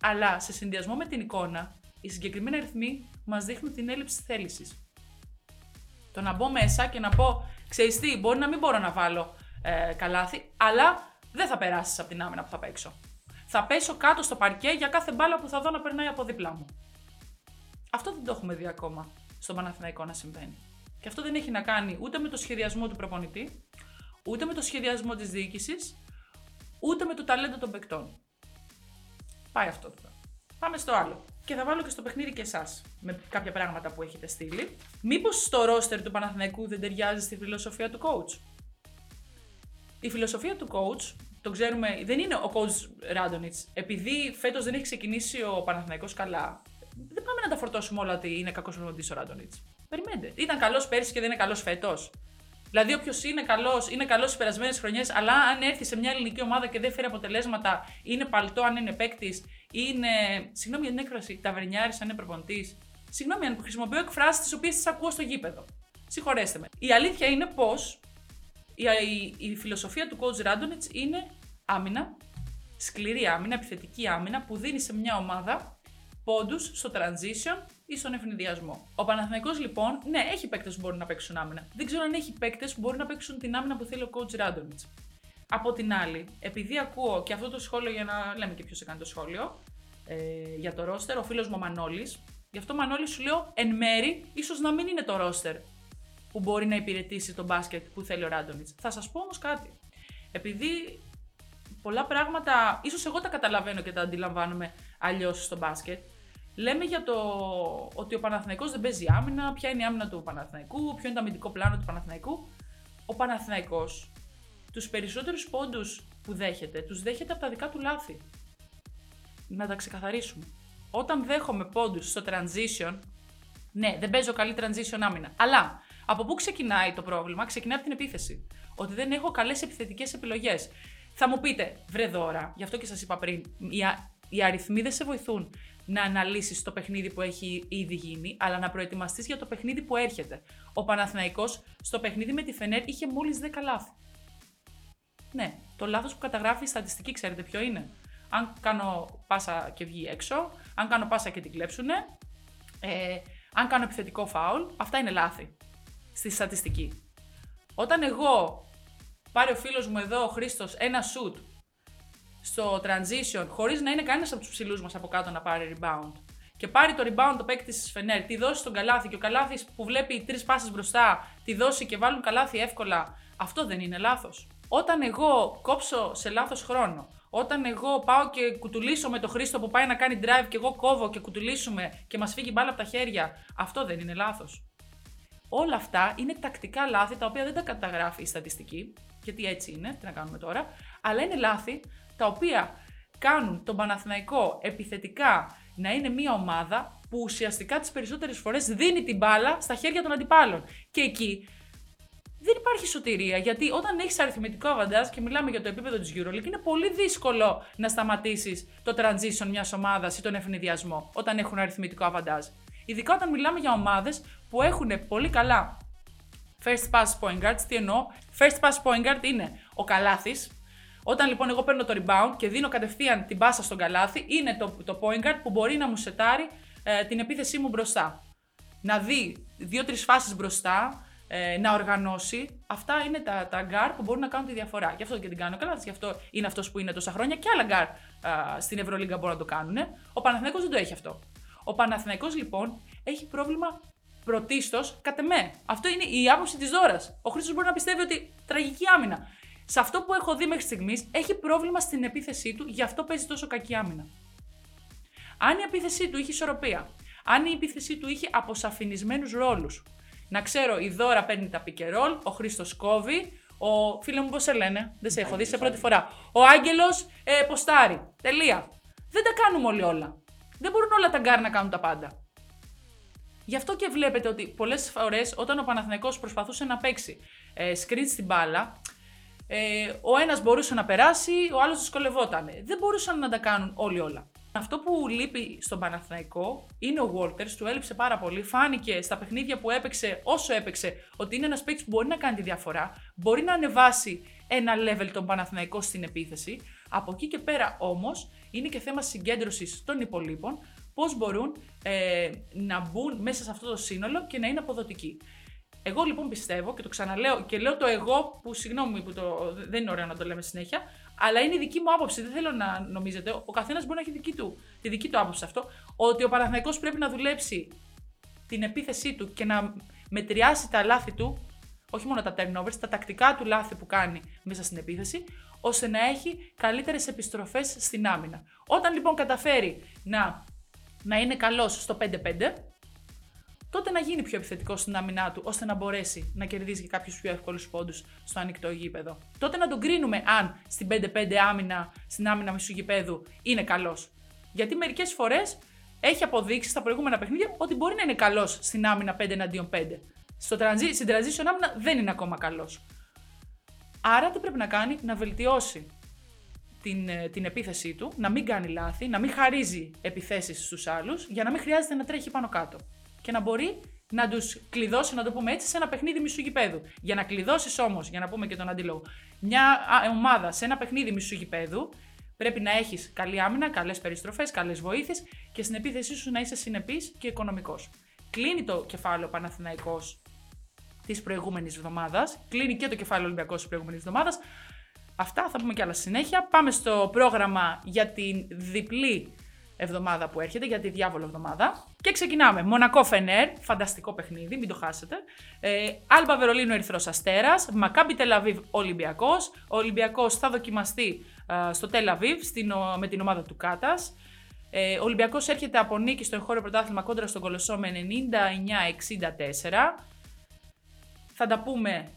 αλλά σε συνδυασμό με την εικόνα, οι συγκεκριμένοι αριθμοί μας δείχνουν την έλλειψη θέλησης. Το να μπω μέσα και να πω, ξέρεις τι, μπορεί να μην μπορώ να βάλω ε, καλάθι, αλλά δεν θα περάσεις από την άμυνα που θα παίξω. Θα πέσω κάτω στο παρκέ για κάθε μπάλα που θα δω να περνάει από δίπλα μου. Αυτό δεν το έχουμε δει ακόμα στον Παναθηναϊκό να συμβαίνει. Και αυτό δεν έχει να κάνει ούτε με το σχεδιασμό του προπονητή, ούτε με το σχεδιασμό της διοίκησης, ούτε με το ταλέντο των παικτών. Πάει αυτό τώρα. Πάμε στο άλλο. Και θα βάλω και στο παιχνίδι και εσάς με κάποια πράγματα που έχετε στείλει. Μήπως στο ρόστερ του Παναθηναϊκού δεν ταιριάζει στη φιλοσοφία του coach; Η φιλοσοφία του coach, το ξέρουμε, δεν είναι ο coach Ράντονιτς. Επειδή φέτος δεν έχει ξεκινήσει ο Παναθηναϊκός καλά, δεν πάμε να τα φορτώσουμε όλα ότι είναι κακός προπονητής ο Ράντονιτς. Περιμένετε. Ήταν καλός πέρσι και δεν είναι καλός φέτος. Δηλαδή, όποιος είναι καλός, είναι καλός στις περασμένες χρονιές, αλλά αν έρθει σε μια ελληνική ομάδα και δεν φέρει αποτελέσματα, είναι παλτό αν είναι παίκτης, είναι. Συγγνώμη για την έκφραση, ταβερνιάρης αν είναι προπονητής. Συγγνώμη αν χρησιμοποιώ εκφράσεις τις οποίες τις ακούω στο γήπεδο. Συγχωρέστε με. Η αλήθεια είναι πως η, η, η, φιλοσοφία του coach Radonich είναι άμυνα, σκληρή άμυνα, επιθετική άμυνα που δίνει σε μια ομάδα πόντους στο transition ή στον ευνηδιασμό. Ο Παναθηναϊκός λοιπόν, ναι, έχει παίκτες που μπορούν να παίξουν άμυνα. Δεν ξέρω αν έχει παίκτες που μπορούν να παίξουν την άμυνα που θέλει ο coach Radonich. Από την άλλη, επειδή ακούω και αυτό το σχόλιο για να λέμε και ποιος έκανε το σχόλιο ε, για το ρόστερ, ο φίλος μου Μανώλης. Γι' αυτό Μανώλη σου λέω εν μέρη, ίσως να μην είναι το ρόστερ που μπορεί να υπηρετήσει τον μπάσκετ που θέλει ο Ράντονιτ. Θα σας πω όμως κάτι. Επειδή πολλά πράγματα, ίσως εγώ τα καταλαβαίνω και τα αντιλαμβάνομαι αλλιώς στο μπάσκετ, Λέμε για το ότι ο Παναθηναϊκός δεν παίζει άμυνα, ποια είναι η άμυνα του Παναθηναϊκού, ποιο είναι το αμυντικό πλάνο του Παναθηναϊκού. Ο Παναθηναϊκός τους περισσότερους πόντους που δέχεται, τους δέχεται από τα δικά του λάθη. Να τα ξεκαθαρίσουμε. Όταν δέχομαι πόντους στο transition, ναι, δεν παίζω καλή transition άμυνα. Αλλά από πού ξεκινάει το πρόβλημα, ξεκινάει από την επίθεση. Ότι δεν έχω καλές επιθετικές επιλογές. Θα μου πείτε, βρε δώρα, γι' αυτό και σας είπα πριν, οι, οι αριθμοί δεν σε βοηθούν να αναλύσεις το παιχνίδι που έχει ήδη γίνει, αλλά να προετοιμαστείς για το παιχνίδι που έρχεται. Ο Παναθηναϊκός στο παιχνίδι με τη Φενέρ είχε μόλις 10 λάθη. Ναι, το λάθος που καταγράφει η στατιστική, ξέρετε ποιο είναι; Αν κάνω πάσα και βγει έξω, αν κάνω πάσα και την κλέψουνε, ε, αν κάνω επιθετικό φάουλ, αυτά είναι λάθη στη στατιστική. Όταν εγώ πάρει ο φίλος μου εδώ, ο Χρήστος, ένα σουτ στο transition, χωρίς να είναι κανένας από τους ψηλούς μας από κάτω να πάρει rebound. Και πάρει το rebound το παίκτης της Φενέρ, τη δώσει στον καλάθι και ο καλάθις που βλέπει τρεις πάσεις μπροστά, τη δώσει και βάλουν καλάθι εύκολα. Αυτό δεν είναι λάθος. Όταν εγώ κόψω σε λάθος χρόνο, όταν εγώ πάω και κουτουλήσω με το Χρήστο που πάει να κάνει drive και εγώ κόβω και κουτουλήσουμε και μας φύγει μπάλα από τα χέρια, αυτό δεν είναι λάθος. Όλα αυτά είναι τακτικά λάθη τα οποία δεν τα καταγράφει η στατιστική, γιατί έτσι είναι, τι να κάνουμε τώρα, αλλά είναι λάθη τα οποία κάνουν τον Παναθηναϊκό επιθετικά να είναι μια ομάδα που ουσιαστικά τις περισσότερες φορές δίνει την μπάλα στα χέρια των αντιπάλων. Και εκεί δεν υπάρχει σωτηρία, γιατί όταν έχεις αριθμητικό αβαντάζ και μιλάμε για το επίπεδο της EuroLeague, είναι πολύ δύσκολο να σταματήσεις το transition μιας ομάδας ή τον ευνηδιασμό όταν έχουν αριθμητικό αβαντάζ. Ειδικά όταν μιλάμε για ομάδες που έχουν πολύ καλά first pass point guards. Τι εννοώ, first pass point guard είναι ο Καλάθης, όταν λοιπόν εγώ παίρνω το rebound και δίνω κατευθείαν την πάσα στον καλάθι, είναι το, το point guard που μπορεί να μου σετάρει ε, την επίθεσή μου μπροστά. Να δει δύο-τρεις φάσεις μπροστά, ε, να οργανώσει. Αυτά είναι τα, τα guard που μπορούν να κάνουν τη διαφορά. Γι' αυτό και την κάνω καλά, γι' αυτό είναι αυτός που είναι τόσα χρόνια και άλλα guard στην Ευρωλίγκα μπορούν να το κάνουν. Ο Παναθηναϊκός δεν το έχει αυτό. Ο Παναθηναϊκός λοιπόν έχει πρόβλημα πρωτίστως κατ' εμέ. Αυτό είναι η άποψη της δώρας. Ο Χρήστος μπορεί να πιστεύει ότι τραγική άμυνα σε αυτό που έχω δει μέχρι στιγμής, έχει πρόβλημα στην επίθεσή του, γι' αυτό παίζει τόσο κακή άμυνα. Αν η επίθεσή του είχε ισορροπία, αν η επίθεσή του είχε αποσαφηνισμένου ρόλους, να ξέρω, η Δώρα παίρνει τα πικερόλ, ο Χρήστος κόβει, ο φίλος μου πώς σε λένε, δεν σε έχω δει σε πρώτη φορά. Ο Άγγελος ε, ποστάρει. Τελεία. Δεν τα κάνουμε όλοι όλα. Δεν μπορούν όλα τα γκάρ να κάνουν τα πάντα. Γι' αυτό και βλέπετε ότι πολλές φορές όταν ο Παναθηναϊκός προσπαθούσε να παίξει ε, screen στην μπάλα, ε, ο ένας μπορούσε να περάσει, ο άλλος δυσκολευόταν. Δεν μπορούσαν να τα κάνουν όλοι όλα. Αυτό που λείπει στον Παναθηναϊκό είναι ο Walters, του έλειψε πάρα πολύ. Φάνηκε στα παιχνίδια που έπαιξε, όσο έπαιξε, ότι είναι ένας παίκτης που μπορεί να κάνει τη διαφορά, μπορεί να ανεβάσει ένα level τον Παναθηναϊκό στην επίθεση. Από εκεί και πέρα όμως είναι και θέμα συγκέντρωσης των υπολείπων, πώς μπορούν ε, να μπουν μέσα σε αυτό το σύνολο και να είναι αποδοτικοί. Εγώ λοιπόν πιστεύω και το ξαναλέω και λέω το εγώ που συγγνώμη που το, δεν είναι ωραίο να το λέμε συνέχεια, αλλά είναι η δική μου άποψη. Δεν θέλω να νομίζετε. Ο καθένας μπορεί να έχει δική του, τη δική του άποψη αυτό. Ότι ο Παναθηναϊκός πρέπει να δουλέψει την επίθεσή του και να μετριάσει τα λάθη του, όχι μόνο τα turnovers, τα τακτικά του λάθη που κάνει μέσα στην επίθεση, ώστε να έχει καλύτερες επιστροφές στην άμυνα. Όταν λοιπόν καταφέρει να, να είναι καλός στο 5-5, τότε να γίνει πιο επιθετικό στην άμυνά του, ώστε να μπορέσει να κερδίσει και κάποιους πιο εύκολους πόντους στο ανοιχτό γήπεδο. Τότε να τον κρίνουμε αν στην 5-5 άμυνα, στην άμυνα μισού γηπέδου είναι καλός. Γιατί μερικές φορές έχει αποδείξει στα προηγούμενα παιχνίδια ότι μπορεί να είναι καλός στην άμυνα 5 εναντίον 5. Στο transi- στην transition άμυνα δεν είναι ακόμα καλός. Άρα τι πρέπει να κάνει, να βελτιώσει την, ε, την επίθεσή του, να μην κάνει λάθη, να μην χαρίζει επιθέσεις στους άλλους, για να μην χρειάζεται να τρέχει πάνω κάτω και να μπορεί να τους κλειδώσει, να το πούμε έτσι, σε ένα παιχνίδι μισού γηπέδου. Για να κλειδώσεις όμως, για να πούμε και τον αντίλογο, μια ομάδα σε ένα παιχνίδι μισού γηπέδου, πρέπει να έχεις καλή άμυνα, καλές περιστροφές, καλές βοήθειες και στην επίθεσή σου να είσαι συνεπής και οικονομικός. Κλείνει το κεφάλαιο Παναθηναϊκός της προηγούμενης εβδομάδας. Κλείνει και το κεφάλαιο Ολυμπιακός της προηγούμενης εβδομάδας. Αυτά θα πούμε και άλλα συνέχεια. Πάμε στο πρόγραμμα για την διπλή εβδομάδα που έρχεται, για τη διάβολο εβδομάδα. Και ξεκινάμε. Μονακό Φενέρ, φανταστικό παιχνίδι, μην το χάσετε. Ε, Άλμπα Βερολίνο Ερυθρός Αστέρας. Μακάμπι Τελαβίβ Ολυμπιακός. Ο Ολυμπιακός θα δοκιμαστεί ε, στο Τελαβίβ με την ομάδα του Κάτας. Ε, ο Ολυμπιακός έρχεται από νίκη στο εγχώριο πρωτάθλημα κόντρα στον Κολοσσό με 99-64. Θα τα πούμε ε,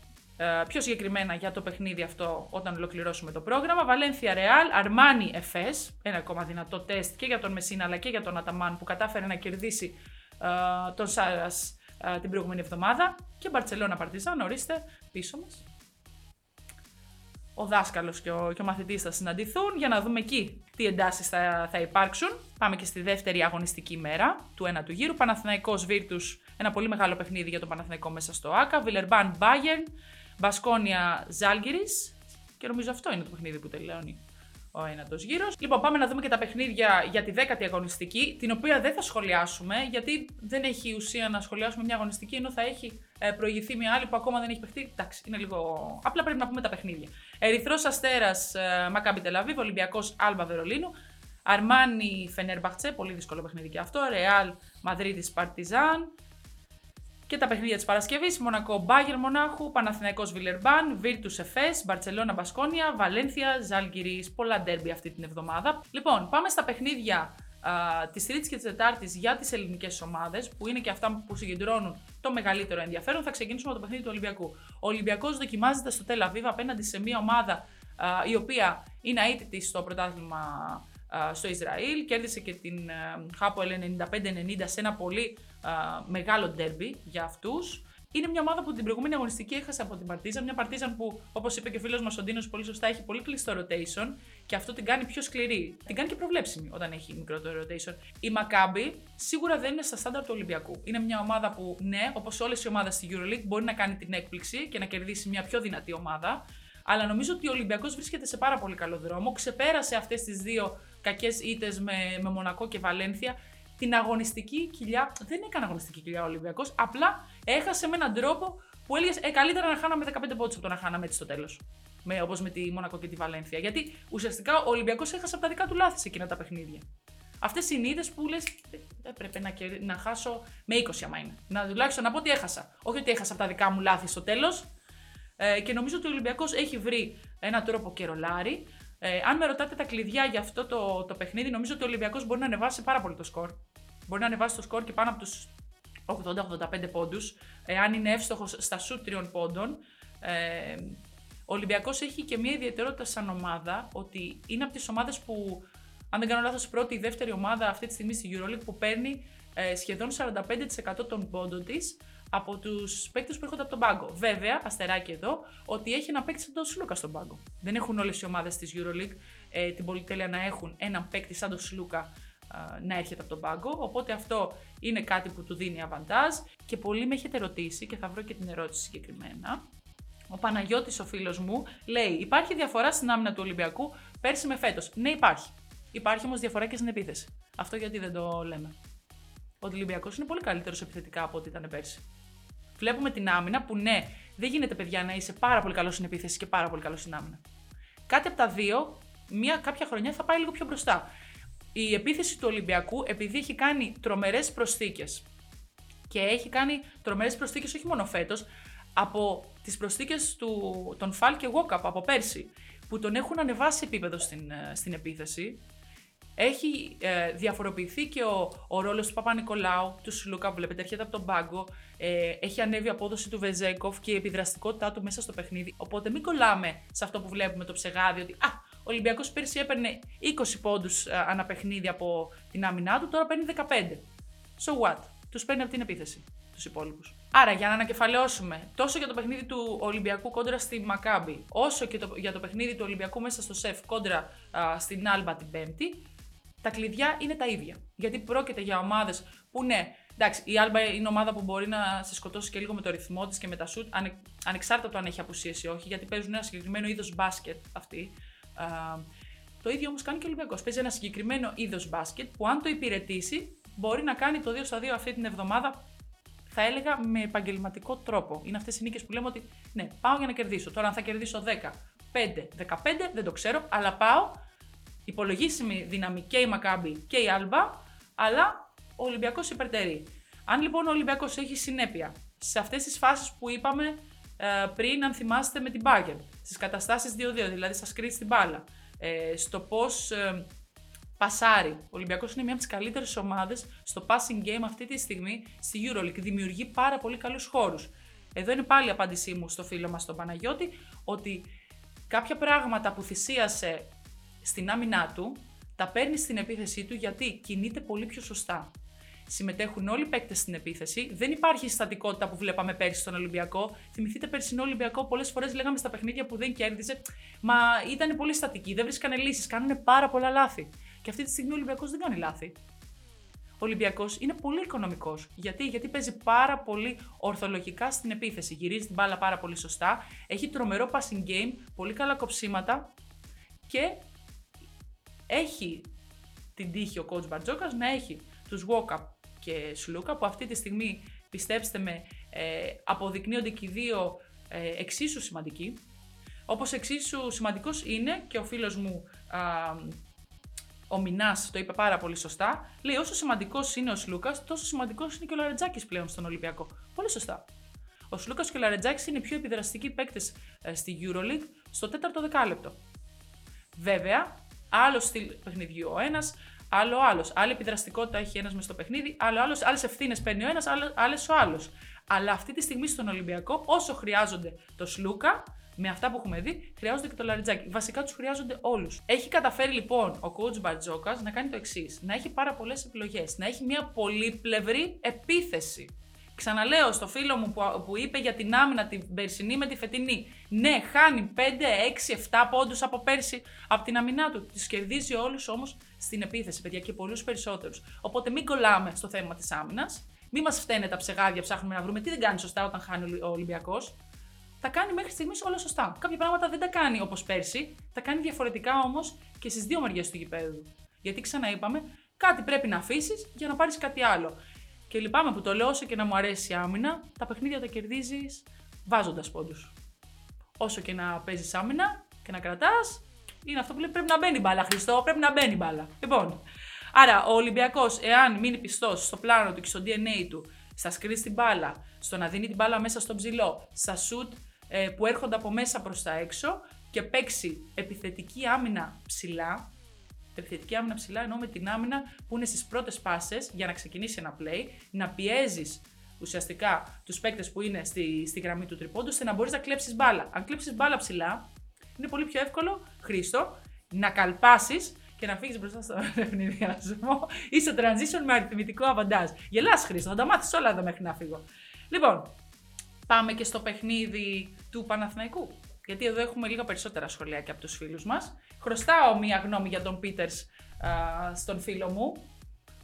πιο συγκεκριμένα για το παιχνίδι αυτό όταν ολοκληρώσουμε το πρόγραμμα. Βαλένθια Ρεάλ, Αρμάνι Εφές, ένα ακόμα δυνατό τεστ και για τον Μεσίνα αλλά και για τον Αταμάν που κατάφερε να κερδίσει uh, τον Σάρας uh, την προηγούμενη εβδομάδα. Και Μπαρτσελώνα Παρτιζάν, ορίστε, πίσω μας. Ο δάσκαλος και ο, και ο μαθητής θα συναντηθούν για να δούμε εκεί τι εντάσεις θα, θα υπάρξουν. Πάμε και στη δεύτερη αγωνιστική μέρα του ένα του γύρου. Παναθηναϊκός Βίρτους, ένα πολύ μεγάλο παιχνίδι για τον Παναθηναϊκό μέσα στο ΆΚΑ. Βιλερμπάν Μπάγερν, Μπασκόνια Ζάλγκυρη. Και νομίζω αυτό είναι το παιχνίδι που τελειώνει ο ένατος γύρος. Λοιπόν, πάμε να δούμε και τα παιχνίδια για τη δέκατη αγωνιστική, την οποία δεν θα σχολιάσουμε, γιατί δεν έχει ουσία να σχολιάσουμε μια αγωνιστική, ενώ θα έχει ε, προηγηθεί μια άλλη που ακόμα δεν έχει παιχτεί. Εντάξει, είναι λίγο. Απλά πρέπει να πούμε τα παιχνίδια. Ερυθρός Αστέρας ε, Μακάμπι Τελαβίβ, Ολυμπιακός Άλμπα Βερολίνου. Αρμάνι Φενέρμπαχτσε, πολύ δύσκολο παιχνίδι και αυτό. Ρεάλ Μαδρίτη Παρτιζάν και τα παιχνίδια της Παρασκευής. Μονακό Μπάγερ Μονάχου, Παναθηναϊκός Βιλερμπάν, Βίρτους Εφές, Μπαρσελόνα Μπασκόνια, Βαλένθια, Ζάλγκυρη. Πολλά ντέρμπι αυτή την εβδομάδα. Λοιπόν, πάμε στα παιχνίδια της Τρίτης και της Τετάρτης για τις ελληνικές ομάδες, που είναι και αυτά που συγκεντρώνουν το μεγαλύτερο ενδιαφέρον. Θα ξεκινήσουμε από το παιχνίδι του Ολυμπιακού. Ο Ολυμπιακός δοκιμάζεται στο Τελαβίβ απέναντι σε μια ομάδα α, η οποία είναι αίτητη στο πρωτάθλημα στο Ισραήλ. Κέρδισε και την Χάπο 95-90 σε ένα πολύ μεγάλο ντέρμπι για αυτούς. Είναι μια ομάδα που την προηγούμενη αγωνιστική έχασε από την Παρτίζαν. Μια Παρτίζαν που, όπως είπε και ο φίλος μας ο Ντίνος πολύ σωστά, έχει πολύ κλειστό rotation και αυτό την κάνει πιο σκληρή. Την κάνει και προβλέψιμη όταν έχει μικρότερο rotation. Η Μακάμπη σίγουρα δεν είναι στα στάνταρ του Ολυμπιακού. Είναι μια ομάδα που, ναι, όπως όλες οι ομάδες στη Euroleague, μπορεί να κάνει την έκπληξη και να κερδίσει μια πιο δυνατή ομάδα. Αλλά νομίζω ότι ο Ολυμπιακός βρίσκεται σε πάρα πολύ καλό δρόμο. Ξεπέρασε αυτές τις δύο κακές ήττες με, με Μονακό και Βαλένθια την αγωνιστική κοιλιά. Δεν έκανε αγωνιστική κοιλιά ο Ολυμπιακός. Απλά έχασε με έναν τρόπο που έλεγες ε, καλύτερα να χάναμε 15 πόντους από το να χάναμε έτσι στο τέλος. Όπως με τη Μονακό και τη Βαλένθια. Γιατί ουσιαστικά ο Ολυμπιακός έχασε από τα δικά του λάθη σε εκείνα τα παιχνίδια. Αυτές οι νύχτε που λες, «Ε, έπρεπε να, να χάσω με 20 άμα είναι. Να τουλάχιστον να πω ότι έχασα. Όχι ότι έχασα από τα δικά μου λάθη στο τέλος. Ε, και νομίζω ότι ο Ολυμπιακός έχει βρει έναν τρόπο και ρολάρι. Ε, αν με ρωτάτε τα κλειδιά για αυτό το, το παιχνίδι, νομίζω ότι ο Ολυμπιακός μπορεί να ανεβάσει πάρα πολύ το σκορ. Μπορεί να ανεβάσει το σκορ και πάνω από τους 80-85 πόντους. Ε, αν είναι εύστοχος στα σουτ τριών πόντων. Ε, ο Ολυμπιακός έχει και μια ιδιαιτερότητα σαν ομάδα ότι είναι από τις ομάδες που, αν δεν κάνω λάθος, πρώτη ή δεύτερη ομάδα αυτή τη στιγμή στη EuroLeague που παίρνει ε, σχεδόν 45% των πόντων της από τους παίκτες που έρχονται από τον πάγκο. Βέβαια, αστεράκι εδώ, ότι έχει ένα παίκτη σαν τον Σλούκα στον πάγκο. Δεν έχουν όλες οι ομάδες της Euroleague ε, την πολυτέλεια να έχουν έναν παίκτη σαν τον Σλούκα να έρχεται από τον πάγκο. Οπότε αυτό είναι κάτι που του δίνει αβαντάζ. Και πολλοί με έχετε ρωτήσει, και θα βρω και την ερώτηση συγκεκριμένα. Ο Παναγιώτης ο φίλος μου λέει: Υπάρχει διαφορά στην άμυνα του Ολυμπιακού πέρσι με φέτος; Ναι, υπάρχει. Υπάρχει όμως διαφορά και στην επίθεση. Αυτό γιατί δεν το λέμε. Ο Ολυμπιακός είναι πολύ καλύτερος επιθετικά από ό,τι ήταν πέρσι. Βλέπουμε την άμυνα που ναι, δεν γίνεται παιδιά να είσαι πάρα πολύ καλός στην επίθεση και πάρα πολύ καλός στην άμυνα. Κάτι από τα δύο, μια κάποια χρονιά θα πάει λίγο πιο μπροστά. Η επίθεση του Ολυμπιακού, επειδή έχει κάνει τρομερές προσθήκες και έχει κάνει τρομερές προσθήκες όχι μόνο φέτος, από τις προσθήκες των Φαλ και Walkup από πέρσι, που τον έχουν ανεβάσει επίπεδο στην, ε, στην επίθεση, έχει ε, διαφοροποιηθεί και ο, ο ρόλος του Παπα-Νικολάου, του Σλούκα, βλέπετε, έρχεται από τον πάγκο. Ε, έχει ανέβει η απόδοση του Βεζέκοφ και η επιδραστικότητά του μέσα στο παιχνίδι. Οπότε μην κολλάμε σε αυτό που βλέπουμε το ψεγάδι, ότι Α, ο Ολυμπιακός πέρσι έπαιρνε 20 πόντους ε, ανά παιχνίδι από την άμυνά του, τώρα παίρνει 15. So what? Τους παίρνει από την επίθεση τους υπόλοιπους. Άρα, για να ανακεφαλαιώσουμε, τόσο για το παιχνίδι του Ολυμπιακού κόντρα στη Μακάμπη, όσο και το, για το παιχνίδι του Ολυμπιακού μέσα στο ΣΕΦ κόντρα α, στην Άλμπα την Πέμπτη, τα κλειδιά είναι τα ίδια. Γιατί πρόκειται για ομάδες που ναι, εντάξει, η Άλμπα είναι ομάδα που μπορεί να σε σκοτώσει και λίγο με το ρυθμό της και με τα σουτ, ανε, ανεξάρτητα το αν έχει απουσίαση ή όχι, γιατί παίζουν ένα συγκεκριμένο είδος μπάσκετ αυτοί. Α, το ίδιο όμως κάνει και ο Ολυμπιακός. Παίζει ένα συγκεκριμένο είδος μπάσκετ που αν το υπηρετήσει μπορεί να κάνει το 2 στα 2 αυτή την εβδομάδα θα έλεγα με επαγγελματικό τρόπο. Είναι αυτές οι νίκες που λέμε ότι ναι, πάω για να κερδίσω. Τώρα, αν θα κερδίσω 10, 5, 15, δεν το ξέρω, αλλά πάω υπολογίσιμη δύναμη και η Μακάμπη και η Άλμπα, αλλά ο Ολυμπιακός υπερτερεί. Αν λοιπόν ο Ολυμπιακός έχει συνέπεια σε αυτές τις φάσεις που είπαμε ε, πριν, αν θυμάστε με την Bayern, στις καταστάσεις 2-2, δηλαδή στα σκρίτ στην μπάλα, ε, στο πώς ε, πασάρει. Ο Ολυμπιακός είναι μια από τις καλύτερες ομάδες στο passing game αυτή τη στιγμή στη Euroleague. Δημιουργεί πάρα πολύ καλούς χώρους. Εδώ είναι πάλι η απάντησή μου στο φίλο μας τον Παναγιώτη, ότι κάποια πράγματα που θυσίασε στην άμυνά του, τα παίρνει στην επίθεσή του γιατί κινείται πολύ πιο σωστά. Συμμετέχουν όλοι οι παίκτες στην επίθεση. Δεν υπάρχει η στατικότητα που βλέπαμε πέρσι στον Ολυμπιακό. Θυμηθείτε περσινό Ολυμπιακό, πολλές φορές λέγαμε στα παιχνίδια που δεν κέρδιζε, μα ήταν πολύ στατική, δεν βρίσκανε λύσεις, κάνουν πάρα πολλά λάθη. Και αυτή τη στιγμή ο Ολυμπιακός δεν κάνει λάθη. Ο Ολυμπιακός είναι πολύ οικονομικός. Γιατί; Γιατί παίζει πάρα πολύ ορθολογικά στην επίθεση. Γυρίζει την μπάλα πάρα πολύ σωστά. Έχει τρομερό passing game, πολύ καλά κοψίματα και έχει την τύχη ο coach Μπαρτζόκας να έχει τους Walkup και Σλούκα που αυτή τη στιγμή πιστέψτε με ε, αποδεικνύονται και οι δύο ε, εξίσου σημαντικοί. Όπως εξίσου σημαντικός είναι και ο φίλος μου α, ο Μινάς το είπε πάρα πολύ σωστά. Λέει: Όσο σημαντικός είναι ο Σλούκα, τόσο σημαντικός είναι και ο Λαρετζάκης πλέον στον Ολυμπιακό. Πολύ σωστά. Ο Σλούκα και ο Λαρετζάκης είναι οι πιο επιδραστικοί παίκτες ε, στη Euroleague στο τέταρτο δεκάλεπτο. Βέβαια, άλλο στυλ παιχνιδιού ο ένας, άλλο άλλος. Άλλη επιδραστικότητα έχει ένας μες στο παιχνίδι, άλλο άλλος. Άλλες ευθύνες παίρνει ο ένας, άλλες ο άλλος. Αλλά αυτή τη στιγμή στον Ολυμπιακό, όσο χρειάζονται το Σλούκα, με αυτά που έχουμε δει, χρειάζονται και το λαριτζάκι. Βασικά τους χρειάζονται όλους. Έχει καταφέρει λοιπόν ο coach Μπαρτζόκας να κάνει το εξής: Να έχει πάρα πολλές επιλογές, να έχει μια πολύπλευρη επίθεση. Ξαναλέω στο φίλο μου που, που είπε για την άμυνα την περσινή με τη φετινή. Ναι, χάνει 5, 6, 7 πόντους από πέρσι από την αμυνά του. Του κερδίζει όλους όμως στην επίθεση, παιδιά, και πολλούς περισσότερους. Οπότε μην κολλάμε στο θέμα της άμυνας. Μην μας φταίνε τα ψεγάδια, ψάχνουμε να βρούμε τι δεν κάνει σωστά όταν χάνει ο Ολυμπιακός τα κάνει μέχρι στιγμής όλα σωστά. Κάποια πράγματα δεν τα κάνει όπως πέρσι, τα κάνει διαφορετικά όμως και στις δύο μεριές του γηπέδου. Γιατί ξαναείπαμε, κάτι πρέπει να αφήσεις για να πάρεις κάτι άλλο. Και λυπάμαι που το λέω όσο και να μου αρέσει η άμυνα, τα παιχνίδια τα κερδίζεις βάζοντας πόντους. Όσο και να παίζεις άμυνα και να κρατάς, είναι αυτό που λέει πρέπει να μπαίνει μπάλα. Χριστό, πρέπει να μπαίνει μπάλα. Λοιπόν, άρα ο Ολυμπιακός, εάν μείνει πιστός στο πλάνο του και στο DNA του, στα σκρί την μπάλα, στο να δίνει την μπάλα μέσα στο ψηλό, στα σουτ ε, που έρχονται από μέσα προς τα έξω και παίξει επιθετική άμυνα ψηλά. Επιθετική άμυνα ψηλά εννοώ με την άμυνα που είναι στις πρώτες πάσες για να ξεκινήσει ένα play, να πιέζεις ουσιαστικά τους παίκτες που είναι στη, στη γραμμή του τριπώντου, ώστε να μπορείς να κλέψεις μπάλα. Αν κλέψεις μπάλα ψηλά, είναι πολύ πιο εύκολο, Χρήστο, να καλπάσεις και να φύγεις μπροστά στο ευνηδιασμό ή στο transition με αριθμητικό αβαντάζ. Γελάς, Χρήστο, θα τα μάθεις όλα εδώ μέχρι να φύγω. Λοιπόν, πάμε και στο παιχνίδι του Παναθηναϊκού. Γιατί εδώ έχουμε λίγα περισσότερα σχολεία και από τους φίλους μας. Χρωστάω μία γνώμη για τον Πίτερς στον φίλο μου,